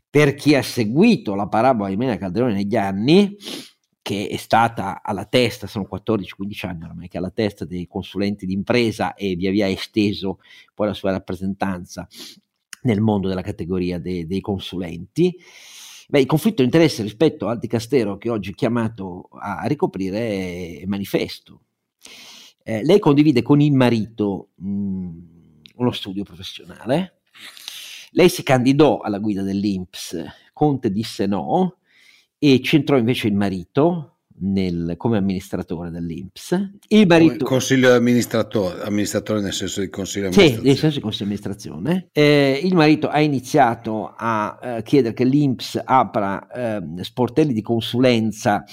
Per chi ha seguito la parabola di Marina Calderone negli anni, che è stata alla testa, sono 14-15 anni ormai, che è alla testa dei consulenti d'impresa e via via esteso poi la sua rappresentanza nel mondo della categoria dei, dei consulenti. Beh, il conflitto di interesse rispetto al dicastero che oggi è chiamato a ricoprire è manifesto. Eh, lei condivide con il marito mh, uno studio professionale. Lei si candidò alla guida dell'INPS, Conte disse no e centrò invece il marito nel, come amministratore dell'Inps. Il marito, consiglio amministratore, amministratore nel senso di consiglio amministrazione. Sì, nel senso di consiglio amministrazione. Eh, il marito ha iniziato a eh, chiedere che l'Inps apra eh, sportelli di consulenza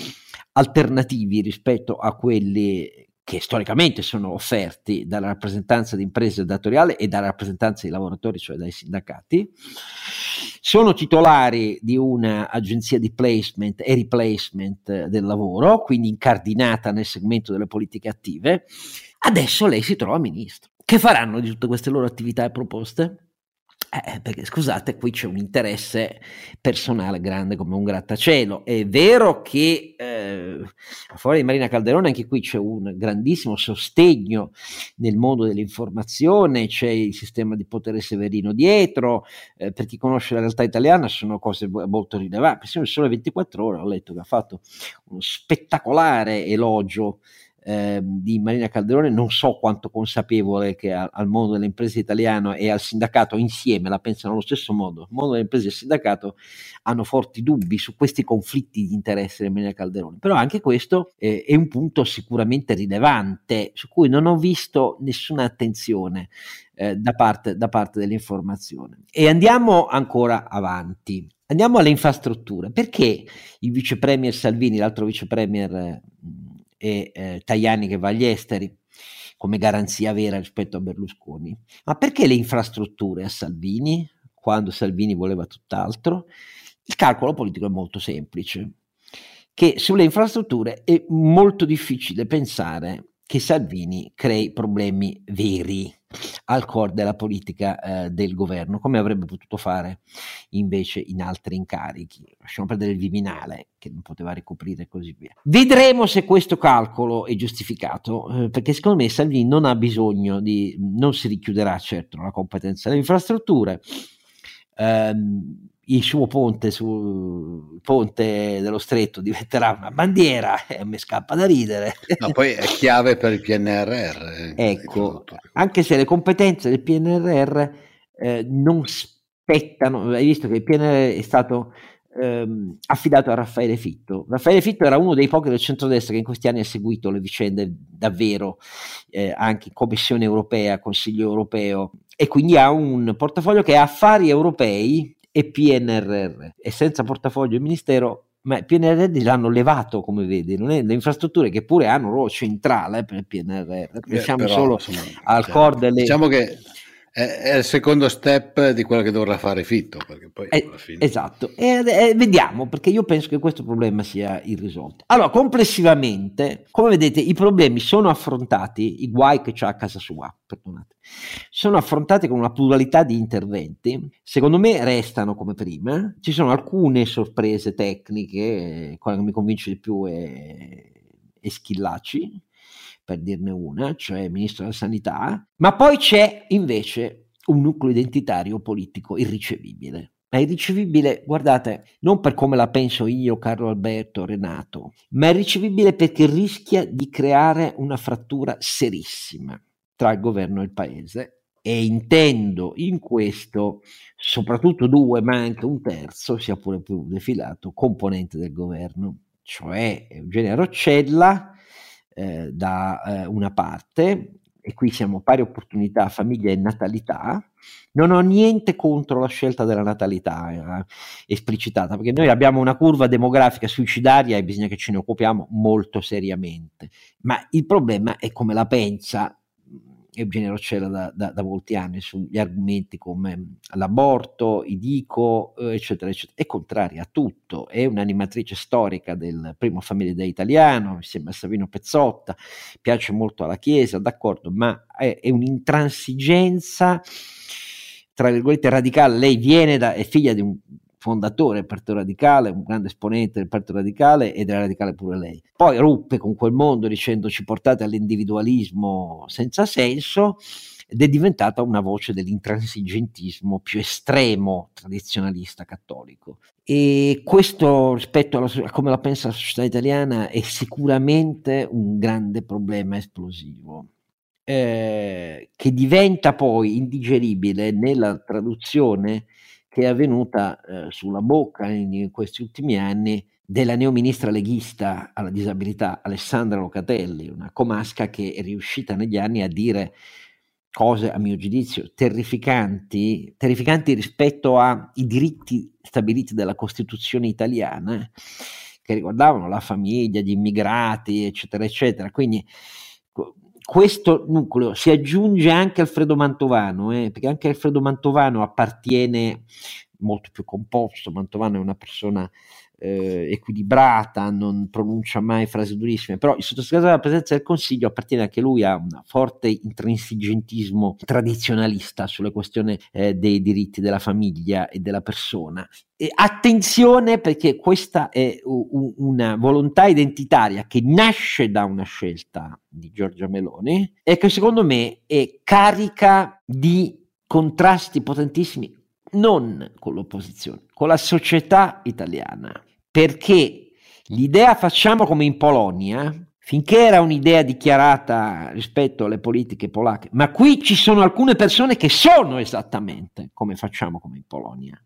alternativi rispetto a quelli che storicamente sono offerti dalla rappresentanza di imprese datoriale e dalla rappresentanza di lavoratori, cioè dai sindacati. Sono titolari di un'agenzia di placement e replacement del lavoro, quindi incardinata nel segmento delle politiche attive. Adesso lei si trova ministro. Che faranno di tutte queste loro attività e proposte? Eh, perché scusate, qui c'è un interesse personale grande come un grattacielo. È vero che eh, a favore di Marina Calderone anche qui c'è un grandissimo sostegno nel mondo dell'informazione, c'è il sistema di potere severino dietro, eh, per chi conosce la realtà italiana sono cose molto rilevanti. Persino il Sole 24 Ore ho letto che ha fatto uno spettacolare elogio eh, di Marina Calderone, non so quanto consapevole che a, al mondo delle imprese italiano e al sindacato insieme la pensano allo stesso modo. Il mondo delle imprese e il sindacato hanno forti dubbi su questi conflitti di interesse di Marina Calderone, però anche questo eh, è un punto sicuramente rilevante su cui non ho visto nessuna attenzione eh, da, parte, da parte dell'informazione. E andiamo ancora avanti. Andiamo alle infrastrutture. Perché il vice premier Salvini, l'altro vice premier e eh, Tajani che va agli esteri come garanzia vera rispetto a Berlusconi. Ma perché le infrastrutture a Salvini, quando Salvini voleva tutt'altro? Il calcolo politico è molto semplice, che sulle infrastrutture è molto difficile pensare che Salvini crei problemi veri al core della politica eh, del governo, come avrebbe potuto fare invece in altri incarichi. Lasciamo perdere il Viminale, che non poteva ricoprire così via. Vedremo se questo calcolo è giustificato, eh, perché secondo me Salvini non ha bisogno di, non si richiuderà certo la competenza delle infrastrutture. Um, il suo ponte sul ponte dello stretto diventerà una bandiera e mi scappa da ridere. Ma poi è chiave per il PNRR. Eh, ecco, anche se le competenze del PNRR eh, non spettano, hai visto che il PNRR è stato ehm, affidato a Raffaele Fitto. Raffaele Fitto era uno dei pochi del centrodestra che in questi anni ha seguito le vicende davvero, eh, anche in Commissione europea, Consiglio europeo, e quindi ha un portafoglio che ha affari europei e PNRR e senza portafoglio e ministero ma il PNRR l'hanno levato come vedi, non è, le infrastrutture che pure hanno un ruolo centrale per il PNRR, pensiamo Beh, però, solo insomma, al cioè, core delle... Diciamo che è, il secondo step di quello che dovrà fare Fitto. Eh, fine... Esatto, e, e, vediamo perché io penso che questo problema sia irrisolto. Allora, complessivamente, come vedete, i problemi sono affrontati, i guai che c'è a casa sua, perdonate, sono affrontati con una pluralità di interventi. Secondo me restano come prima, ci sono alcune sorprese tecniche, quella che mi convince di più è, è Schillaci per dirne una, cioè ministro della sanità, ma poi c'è invece un nucleo identitario politico irricevibile. È irricevibile, guardate, non per come la penso io, Carlo Alberto, Renato, ma è irricevibile perché rischia di creare una frattura serissima tra il governo e il paese e intendo in questo soprattutto due, ma anche un terzo, sia pure più defilato, componente del governo, cioè Eugenio Roccella eh, da eh, una parte, e qui siamo pari opportunità, famiglia e natalità. Non ho niente contro la scelta della natalità eh, esplicitata, perché noi abbiamo una curva demografica suicidaria e bisogna che ce ne occupiamo molto seriamente. Ma il problema è come la pensa Eugenio Roccella da, da, da, molti anni sugli argomenti come l'aborto, i dico, eh, eccetera, eccetera. È contraria a tutto, è un'animatrice storica del primo Famiglia da Italiano, insieme a Savino Pezzotta, piace molto alla Chiesa, d'accordo, ma è, è un'intransigenza tra virgolette radicale. Lei viene da, è figlia di un fondatore del Partito Radicale, un grande esponente del Partito Radicale ed era radicale pure lei. Poi ruppe con quel mondo dicendo ci portate all'individualismo senza senso ed è diventata una voce dell'intransigentismo più estremo tradizionalista cattolico. E questo rispetto alla, a come la pensa la società italiana è sicuramente un grande problema esplosivo. Eh, che diventa poi indigeribile nella traduzione che è avvenuta eh, sulla bocca in, in, questi ultimi anni della neoministra leghista alla disabilità Alessandra Locatelli, una comasca che è riuscita negli anni a dire cose, a mio giudizio, terrificanti, terrificanti rispetto ai diritti stabiliti dalla Costituzione italiana, che riguardavano la famiglia, gli immigrati, eccetera, eccetera. Quindi questo nucleo si aggiunge anche Alfredo Mantovano, eh, perché anche Alfredo Mantovano appartiene molto più composto, Mantovano è una persona eh, equilibrata, non pronuncia mai frasi durissime, però il sottosegretario della presenza del Consiglio appartiene anche lui a un forte intransigentismo tradizionalista sulle questioni eh, dei diritti della famiglia e della persona. E attenzione perché questa è u- una volontà identitaria che nasce da una scelta di Giorgia Meloni e che secondo me è carica di contrasti potentissimi non con l'opposizione, con la società italiana perché l'idea facciamo come in Polonia, finché era un'idea dichiarata rispetto alle politiche polacche, ma qui ci sono alcune persone che sono esattamente come facciamo come in Polonia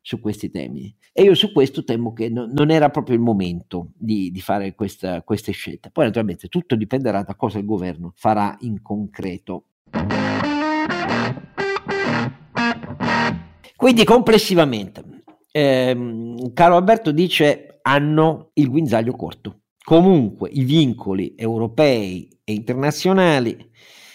su questi temi e io su questo temo che no, non era proprio il momento di, di fare questa, queste scelte. Poi naturalmente tutto dipenderà da cosa il governo farà in concreto. Quindi complessivamente ehm, Carlo Alberto dice hanno il guinzaglio corto. Comunque i vincoli europei e internazionali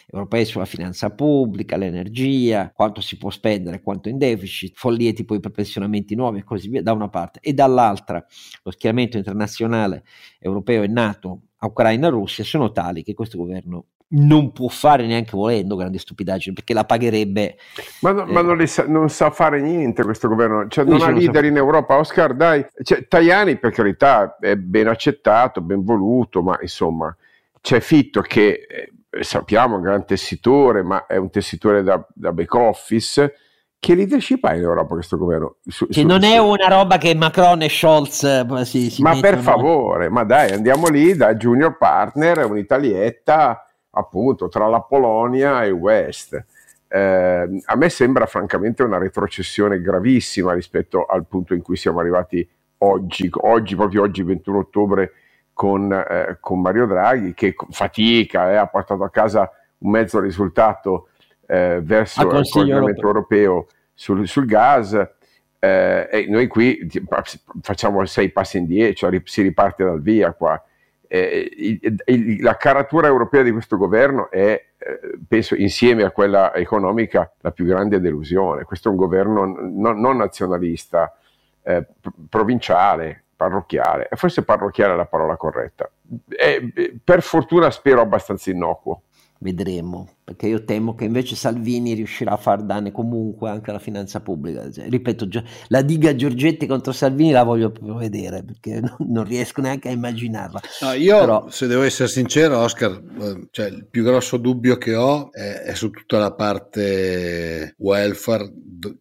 europei sulla finanza pubblica, l'energia, quanto si può spendere, quanto in deficit, follie tipo i prepensionamenti nuovi e così via da una parte e dall'altra lo schieramento internazionale europeo e NATO a Ucraina e Russia sono tali che questo governo non può fare neanche volendo grandi stupidaggini perché la pagherebbe. Ma, no, eh, ma non, sa, non, sa, fare niente questo governo, cioè, non ha leader in Europa. Oscar, dai, cioè, Tajani per carità è ben accettato, ben voluto, ma insomma c'è Fitto che eh, sappiamo è un gran tessitore, ma è un tessitore da, da back office. Che leadership ha in Europa questo governo? Su, che su, non su, è una roba che Macron e Scholz eh, si, si Ma per favore, ma dai, andiamo lì da junior partner, un'italietta appunto tra la Polonia e West. Eh, a me sembra francamente una retrocessione gravissima rispetto al punto in cui siamo arrivati oggi, oggi proprio oggi 21 ottobre con, eh, con Mario Draghi che fatica eh, ha portato a casa un mezzo risultato eh, verso il coordinamento europeo sul, sul gas eh, e noi qui facciamo sei passi indietro, cioè si riparte dal via qua eh, il, la caratura europea di questo governo è, eh, penso, insieme a quella economica, la più grande delusione. Questo è un governo non, non nazionalista, eh, provinciale, parrocchiale, forse parrocchiale è la parola corretta. È, per fortuna spero abbastanza innocuo. Vedremo. Perché io temo che invece Salvini riuscirà a far danni comunque anche alla finanza pubblica. Cioè, ripeto, la diga Giorgetti contro Salvini la voglio proprio vedere perché non, riesco neanche a immaginarla. No, io, Però... se devo essere sincero, Oscar, eh, cioè, il più grosso dubbio che ho è, è su tutta la parte welfare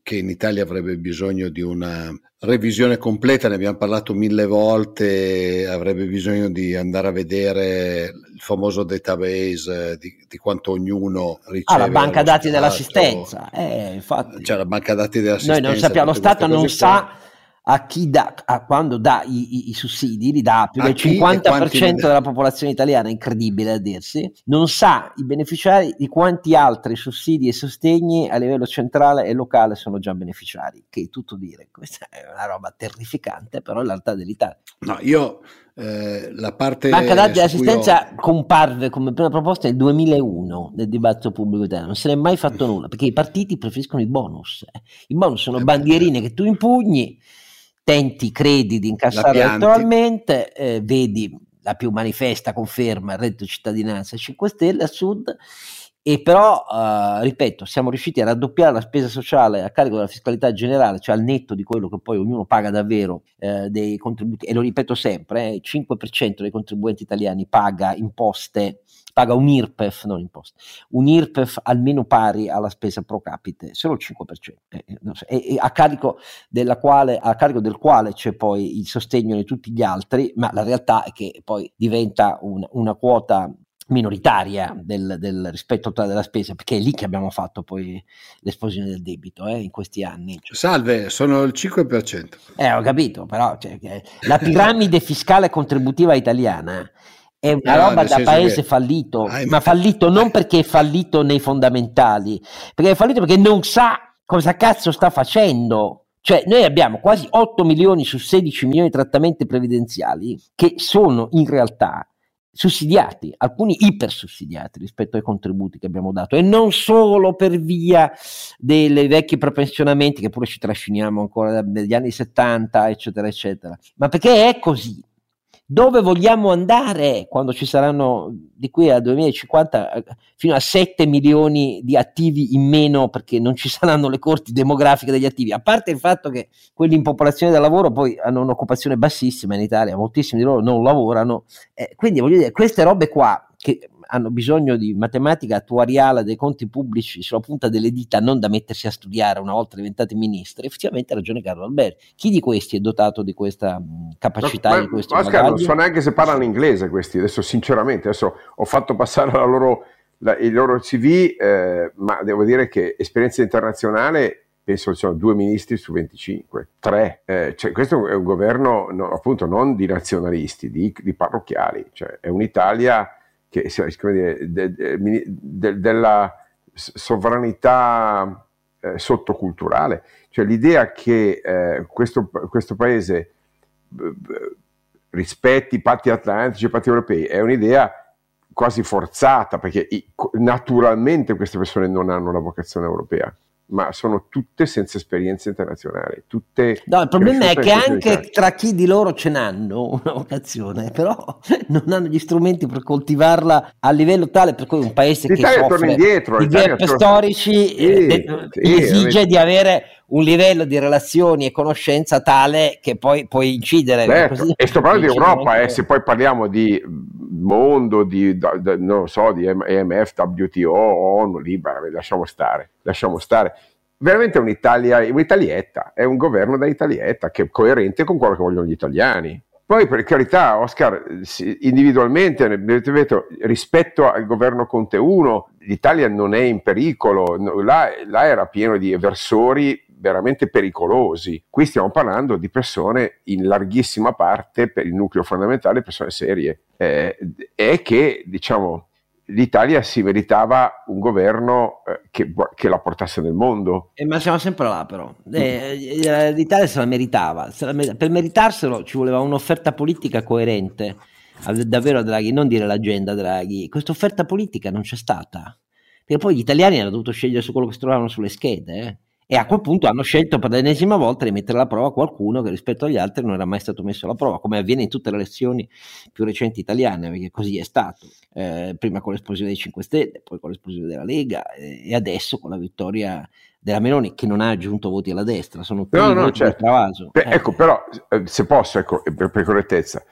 che in Italia avrebbe bisogno di una revisione completa, ne abbiamo parlato mille volte, avrebbe bisogno di andare a vedere il famoso database di, di quanto ognuno riceve. Ah, la banca dati dell'assistenza. Eh, infatti. Cioè la banca dati dell'assistenza. Noi non sappiamo, lo Stato non sa a chi dà, a quando dà i, i, i sussidi, li dà più del 50% della popolazione italiana, incredibile a dirsi, non sa i beneficiari di quanti altri sussidi e sostegni a livello centrale e locale sono già beneficiari, che è tutto dire, questa è una roba terrificante, però la realtà dell'Italia. No, io eh, la parte... Banca dati di assistenza io... comparve come prima proposta nel 2001 nel dibattito pubblico italiano, non se n'è mai fatto nulla, perché i partiti preferiscono i bonus. Eh. I bonus sono eh bandierine che tu impugni, tenti, credi di incassare elettoralmente, eh, vedi la più manifesta conferma il reddito cittadinanza 5 Stelle a sud e però, uh, ripeto, siamo riusciti a raddoppiare la spesa sociale a carico della fiscalità generale, cioè al netto di quello che poi ognuno paga davvero eh, dei contributi, e lo ripeto sempre, eh, il 5% dei contribuenti italiani paga imposte, paga un IRPEF, non imposte, un IRPEF almeno pari alla spesa pro capite, solo il 5%, eh, eh so, e, e a, carico quale, a, carico del quale c'è poi il sostegno di tutti gli altri, ma la realtà è che poi diventa un, una quota minoritaria del, del, rispetto totale della spesa, perché è lì che abbiamo fatto poi l'esplosione del debito eh, in questi anni. Salve, sono il 5%. Eh, ho capito, però cioè, la piramide fiscale contributiva italiana è una no, roba da paese che... fallito, ah, ma fallito non perché è fallito nei fondamentali, perché è fallito perché non sa cosa cazzo sta facendo. Cioè, noi abbiamo quasi 8 milioni su 16 milioni di trattamenti previdenziali che sono in realtà sussidiati, alcuni ipersussidiati rispetto ai contributi che abbiamo dato. E non solo per via dei vecchi prepensionamenti che pure ci trasciniamo ancora dagli anni 70 eccetera eccetera, ma perché è così dove vogliamo andare quando ci saranno di qui al 2050 eh, fino a 7 milioni di attivi in meno perché non ci saranno le corti demografiche degli attivi, a parte il fatto che quelli in popolazione da lavoro poi hanno un'occupazione bassissima in Italia, moltissimi di loro non lavorano, eh, quindi voglio dire, queste robe qua che hanno bisogno di matematica attuariale dei conti pubblici sulla punta delle dita, non da mettersi a studiare una volta diventati ministri, effettivamente ha ragione Carlo Alberti. Chi di questi è dotato di questa capacità? Ma, di questo Oscar, non so neanche se parlano inglese questi, adesso sinceramente, adesso ho fatto passare la loro, la, il loro CV, eh, ma devo dire che esperienza internazionale penso che siano due ministri su 25, tre. Eh, cioè, questo è un governo no, appunto non di nazionalisti, di, di parrocchiali, cioè è un'Italia che, dire, de, de, de, della sovranità eh, sottoculturale, cioè l'idea che eh, questo, questo, paese rispetti i patti atlantici e i patti europei è un'idea quasi forzata perché naturalmente queste persone non hanno la vocazione europea ma sono tutte senza esperienza internazionale. Tutte no, il problema è che anche tra chi di loro ce n'hanno una vocazione, però non hanno gli strumenti per coltivarla a livello tale per cui un paese L'Italia che soffre indietro, di gap storici sì, eh, sì, esige sì. di avere un livello di relazioni e conoscenza tale che poi puoi incidere. Certo. E sto parlando di Europa, eh, se poi parliamo di mondo, di, da, non so, di EMF, WTO, ONU, Libera, lasciamo stare, lasciamo stare. Veramente un'Italia, un'italietta, è un governo da italietta che è coerente con quello che vogliono gli italiani. Poi per carità, Oscar, individualmente, ripeto, rispetto al governo Conte 1, l'Italia non è in pericolo, là, là era pieno di eversori veramente pericolosi. Qui stiamo parlando di persone in larghissima parte, per il nucleo fondamentale, persone serie. Eh, è che, diciamo, l'Italia si meritava un governo eh, che, che, la portasse nel mondo. Eh, ma siamo sempre là però. Eh, eh L'Italia se la meritava. Se la mer- per meritarselo ci voleva un'offerta politica coerente. Davvero Draghi, non dire l'agenda Draghi. Questa offerta politica non c'è stata. Perché poi gli italiani hanno dovuto scegliere su quello che si trovavano sulle schede. Eh E a quel punto hanno scelto per l'ennesima volta di mettere alla prova qualcuno che rispetto agli altri non era mai stato messo alla prova, come avviene in tutte le elezioni più recenti italiane, perché così è stato. Eh, prima con l'esplosione dei 5 Stelle, poi con l'esplosione della Lega eh, e adesso con la vittoria della Meloni che non ha aggiunto voti alla destra, sono no, no, certo. Beh, eh. Ecco, però, eh, se posso, ecco, per, per correttezza,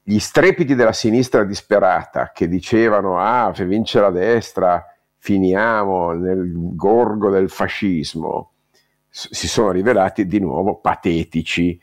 gli strepiti della sinistra disperata che dicevano ah, se vince la destra finiamo nel gorgo del fascismo, si sono rivelati di nuovo patetici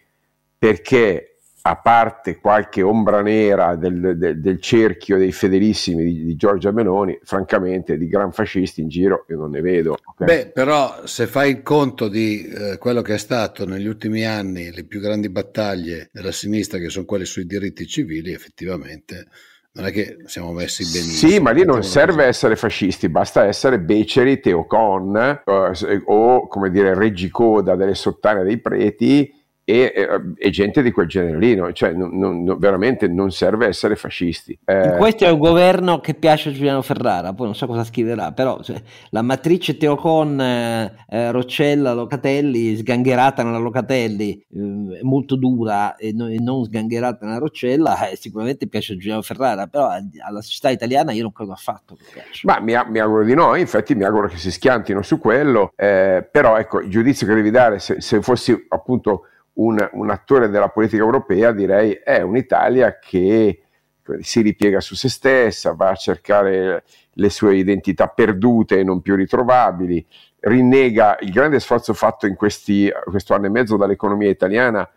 perché a parte qualche ombra nera del, del, del cerchio dei fedelissimi di, di, Giorgia Meloni, francamente di gran fascisti in giro io non ne vedo. Okay? Beh, però se fai il conto di eh, quello che è stato negli ultimi anni le più grandi battaglie della sinistra, che sono quelle sui diritti civili, effettivamente non è che siamo messi benissimo. Sì, ma lì non serve essere fascisti, basta essere beceri, teocon eh, o come dire reggicoda delle sottane dei preti e, e, e, gente di quel genere lì, no? cioè non, non, veramente non serve essere fascisti. Eh, questo è un governo che piace a Giuliano Ferrara, poi non so cosa scriverà, però cioè, la matrice Teocon, eh, eh, Roccella, Locatelli, sgangherata nella Locatelli, eh, molto dura e, no, e, non sgangherata nella Roccella, eh, sicuramente piace a Giuliano Ferrara, però alla società italiana io non credo affatto che Ma mi, mi, auguro di no, infatti mi auguro che si schiantino su quello, eh, però ecco, il giudizio che devi dare, se, se fossi appunto un, un, attore della politica europea, direi è un'Italia che si ripiega su se stessa, va a cercare le sue identità perdute e non più ritrovabili, rinnega il grande sforzo fatto in questi, questo anno e mezzo dall'economia italiana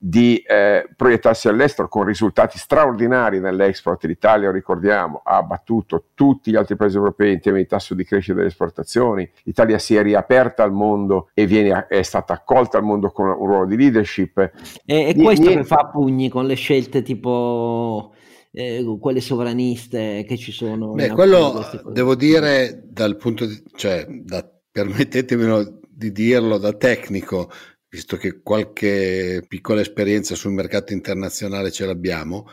di eh, proiettarsi all'estero con risultati straordinari nell'export. L'Italia, ricordiamo, ha battuto tutti gli altri paesi europei in termini di tasso di crescita delle esportazioni. L'Italia si è riaperta al mondo e viene, è stata accolta al mondo con un ruolo di leadership. E, e questo Niente. che fa pugni con le scelte tipo eh, quelle sovraniste che ci sono. Beh, quello devo dire dal punto di, cioè, da, permettetemi di dirlo da tecnico, visto che qualche piccola esperienza sul mercato internazionale ce l'abbiamo,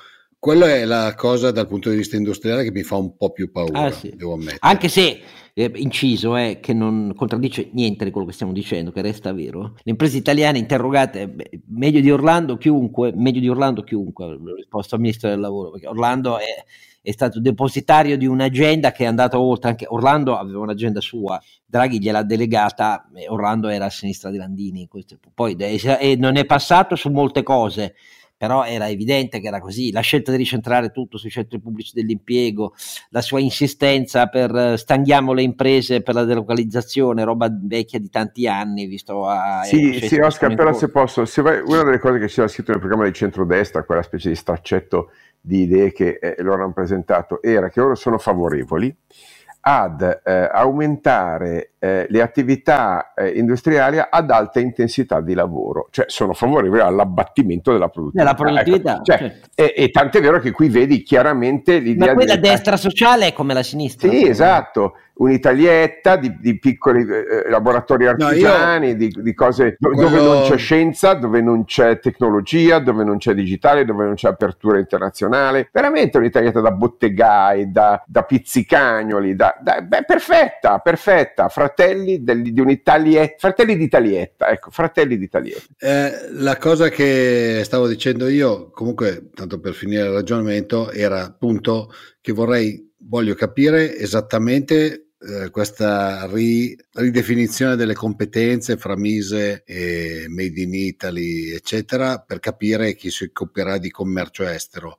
quella è la cosa dal punto di vista industriale che mi fa un po' più paura, ah, sì. devo ammettere. Anche se, eh, inciso, è che non contraddice niente di quello che stiamo dicendo, che resta vero. Le imprese italiane interrogate, beh, meglio di Orlando chiunque, meglio di Orlando chiunque, ho risposto al ministro del lavoro, perché Orlando è è stato depositario di un'agenda che è andata oltre, anche Orlando aveva un'agenda sua, Draghi gliel'ha delegata, Orlando era a sinistra di Landini, poi e non è passato su molte cose, però era evidente che era così, la scelta di ricentrare tutto sui centri pubblici dell'impiego, la sua insistenza per eh, stanghiamo le imprese per la delocalizzazione, roba vecchia di tanti anni, visto a... Sì, sì Oscar, però se posso, se vai, una delle cose che c'era scritto nel programma di centrodestra, quella specie di straccetto di idee che eh, loro hanno presentato era che loro sono favorevoli ad eh, aumentare eh, le attività eh, industriali ad alta intensità di lavoro, cioè sono favorevoli all'abbattimento della produttività. Della produttività ecco, cioè, certo. e, e tant'è vero che qui vedi chiaramente l'idea... Ma quella destra sociale è come la sinistra. Sì, esatto un'italietta di, di piccoli eh, laboratori artigiani, no, io, di, di, cose quello... dove non c'è scienza, dove non c'è tecnologia, dove non c'è digitale, dove non c'è apertura internazionale. Veramente un'italietta da bottegai, da, da pizzicagnoli, da, da, beh, perfetta, perfetta. Fratelli del, di un'italietta, fratelli d'italietta, ecco, fratelli d'italietta. Eh, la cosa che stavo dicendo io, comunque, tanto per finire il ragionamento, era appunto che vorrei voglio capire esattamente eh, questa ri, ridefinizione delle competenze fra Mise e Made in Italy, eccetera, per capire chi si occuperà di commercio estero.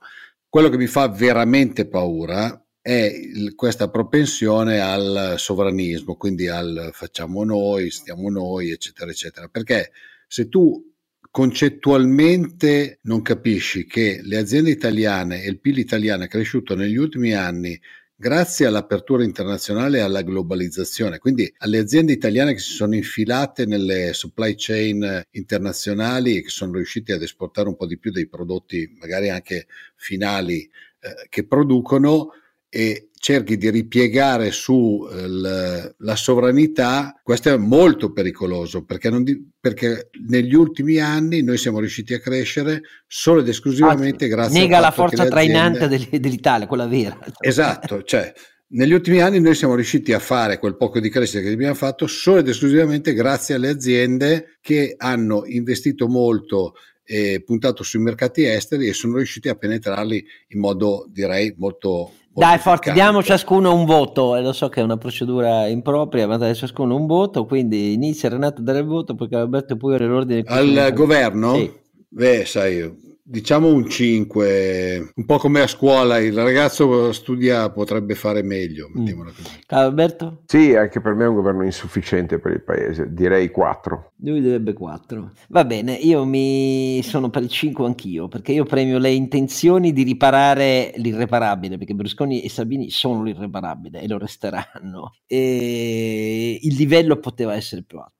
Quello che mi fa veramente paura è questa propensione al sovranismo, quindi al facciamo noi, stiamo noi, eccetera, eccetera. Perché se tu concettualmente non capisci che le aziende italiane e il PIL italiano è cresciuto negli ultimi anni grazie all'apertura internazionale e alla globalizzazione, quindi alle aziende italiane che si sono infilate nelle supply chain internazionali e che sono riuscite ad esportare un po' di più dei prodotti, magari anche finali, eh, che producono e cerchi di ripiegare su eh, la sovranità, questo è molto pericoloso perché, di, perché, negli ultimi anni noi siamo riusciti a crescere solo ed esclusivamente ah, grazie nega la forza trainante aziende... dell'Italia, quella vera. Esatto, cioè negli ultimi anni noi siamo riusciti a fare quel poco di crescita che abbiamo fatto solo ed esclusivamente grazie alle aziende che hanno investito molto e puntato sui mercati esteri e sono riusciti a penetrarli in modo direi molto dai, forte, diamo ciascuno un voto. E lo so che è una procedura impropria, ma dai ciascuno un voto. Quindi inizia Renato a dare il voto, poi Alberto poi l'ordine. Al governo? Sì. Beh, sai, diciamo un 5, un po' come a scuola, il ragazzo studia, potrebbe fare meglio. Mm. Alberto? Sì, anche per me è un governo insufficiente per il paese, direi 4. Lui direbbe 4. Va bene, io mi sono per il 5 anch'io, perché io premio le intenzioni di riparare l'irreparabile, perché Berlusconi e Salvini sono l'irreparabile e lo resteranno. E il livello poteva essere più alto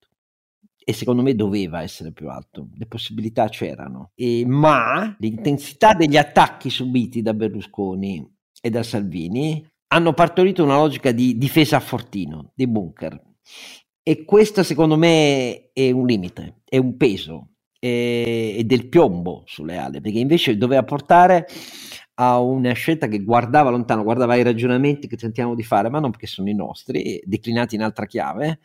e secondo me doveva essere più alto, le possibilità c'erano, e, ma l'intensità degli attacchi subiti da Berlusconi e da Salvini hanno partorito una logica di difesa a fortino, di bunker. E questo secondo me è un limite, è un peso, è, è del piombo sulle ali, perché invece doveva portare a una scelta che guardava lontano, guardava ai ragionamenti che tentiamo di fare, ma non perché sono i nostri, declinati in altra chiave,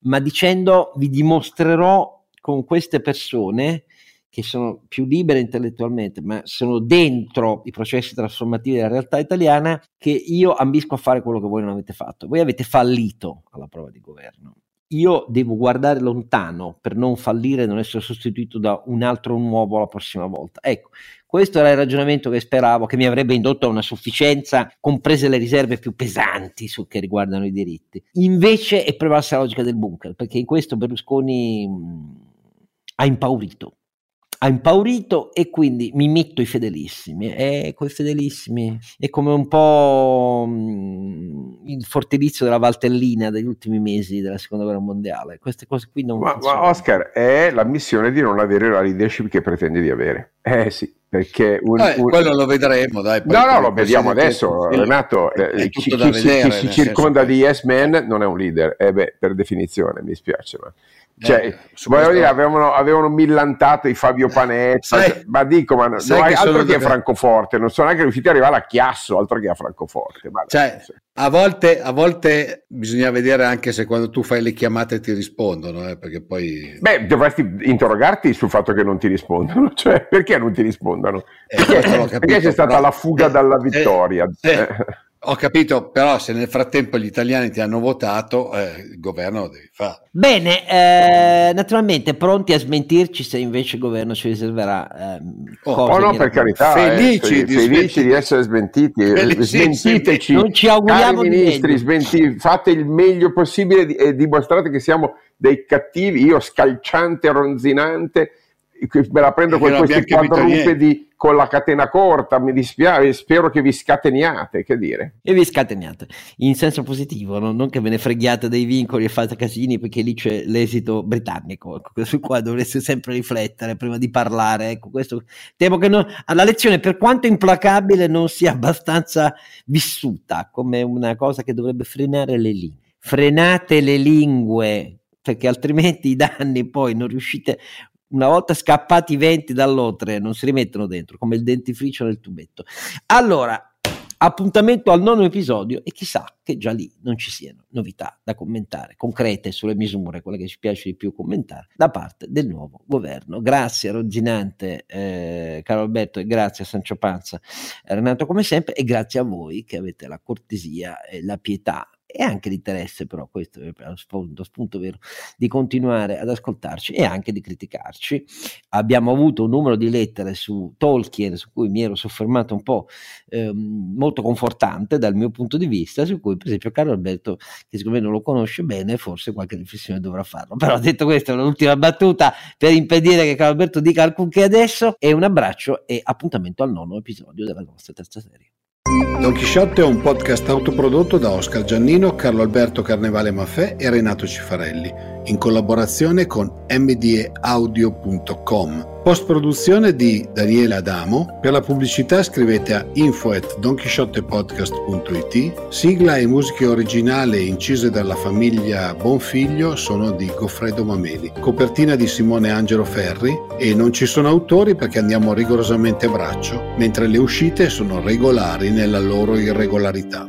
ma dicendo vi dimostrerò con queste persone che sono più libere intellettualmente, ma sono dentro i processi trasformativi della realtà italiana, che io ambisco a fare quello che voi non avete fatto. Voi avete fallito alla prova di governo. Io devo guardare lontano per non fallire e non essere sostituito da un altro nuovo la prossima volta. Ecco, questo era il ragionamento che speravo, che mi avrebbe indotto a una sufficienza, comprese le riserve più pesanti su che riguardano i diritti. Invece è prevalsa la logica del bunker, perché in questo Berlusconi mh, ha impaurito ha impaurito e quindi mi metto i fedelissimi. E quei fedelissimi è come un po' mh, il fortilizio della Valtellina degli ultimi mesi della seconda guerra mondiale. Queste cose qui non ma, ma Oscar è la missione di non avere la leadership che pretende di avere. Eh sì perché un, eh, un... quello lo vedremo dai, no no lo vediamo adesso il, Renato eh, chi, chi, vedere, si, si circonda di yes man non è un leader. Eh beh per definizione mi spiace ma cioè, eh, voglio dire, avevano, avevano, millantato i Fabio Panetta, sai, ma dico, ma no, altro che a Francoforte, non sono neanche riusciti ad arrivare a Chiasso, altro che a Francoforte. Ma cioè, a, volte, a volte bisogna vedere anche se quando tu fai le chiamate ti rispondono, eh, perché poi... Beh, dovresti interrogarti sul fatto che non ti rispondono, cioè perché non ti rispondono? Eh, perché, capito, perché c'è stata però, la fuga eh, dalla vittoria? Eh, ho capito, però se nel frattempo gli italiani ti hanno votato, eh, il governo lo devi fare. Bene, eh, naturalmente pronti a smentirci se invece il governo ci riserverà eh, oh, oh no, per carità, felici, eh, di, felici di, essere smentiti, smentiteci, non ci auguriamo cari ministri, smenti, fate il meglio possibile e dimostrate che siamo dei cattivi, io scalciante, ronzinante, me la prendo con questi quadrupedi con la catena corta, mi dispiace, spero che vi scateniate, che dire. E vi scateniate, in senso positivo, no? non che ve ne freghiate dei vincoli e fate casini, perché lì c'è l'esito britannico, ecco, su qua dovreste sempre riflettere prima di parlare, ecco, questo temo che non, la lezione, per quanto implacabile, non sia abbastanza vissuta come una cosa che dovrebbe frenare le lingue. Frenate le lingue, perché altrimenti i danni poi non riuscite una volta scappati i venti dall'otre non si rimettono dentro come il dentifricio nel tubetto. Allora appuntamento al nono episodio e chissà che già lì non ci siano novità da commentare concrete sulle misure quelle che ci piace di più commentare da parte del nuovo governo. Grazie a Rogginante eh, caro Alberto e grazie a Sancio Panza Renato come sempre e grazie a voi che avete la cortesia e la pietà e anche l'interesse però, questo è lo spunto, spunto vero, di continuare ad ascoltarci e anche di criticarci. Abbiamo avuto un numero di lettere su Tolkien, su cui mi ero soffermato un po' ehm, molto confortante dal mio punto di vista, su cui per esempio Carlo Alberto, che secondo me non lo conosce bene, forse qualche riflessione dovrà farlo. Però detto questo, l'ultima battuta per impedire che Carlo Alberto dica alcunché adesso, e un abbraccio e appuntamento al nono episodio della nostra terza serie. Don Chisciotte è un podcast autoprodotto da Oscar Giannino, Carlo Alberto Carnevale Maffè e Renato Cifarelli, in collaborazione con mdeaudio.com. Post produzione di Daniele Adamo. Per la pubblicità scrivete a info at donchisciottepodcast.it. Sigla e musiche originali incise dalla famiglia Bonfiglio sono di Goffredo Mameli. Copertina di Simone Angelo Ferri e non ci sono autori perché andiamo rigorosamente a braccio, mentre le uscite sono regolari nella loro irregolarità.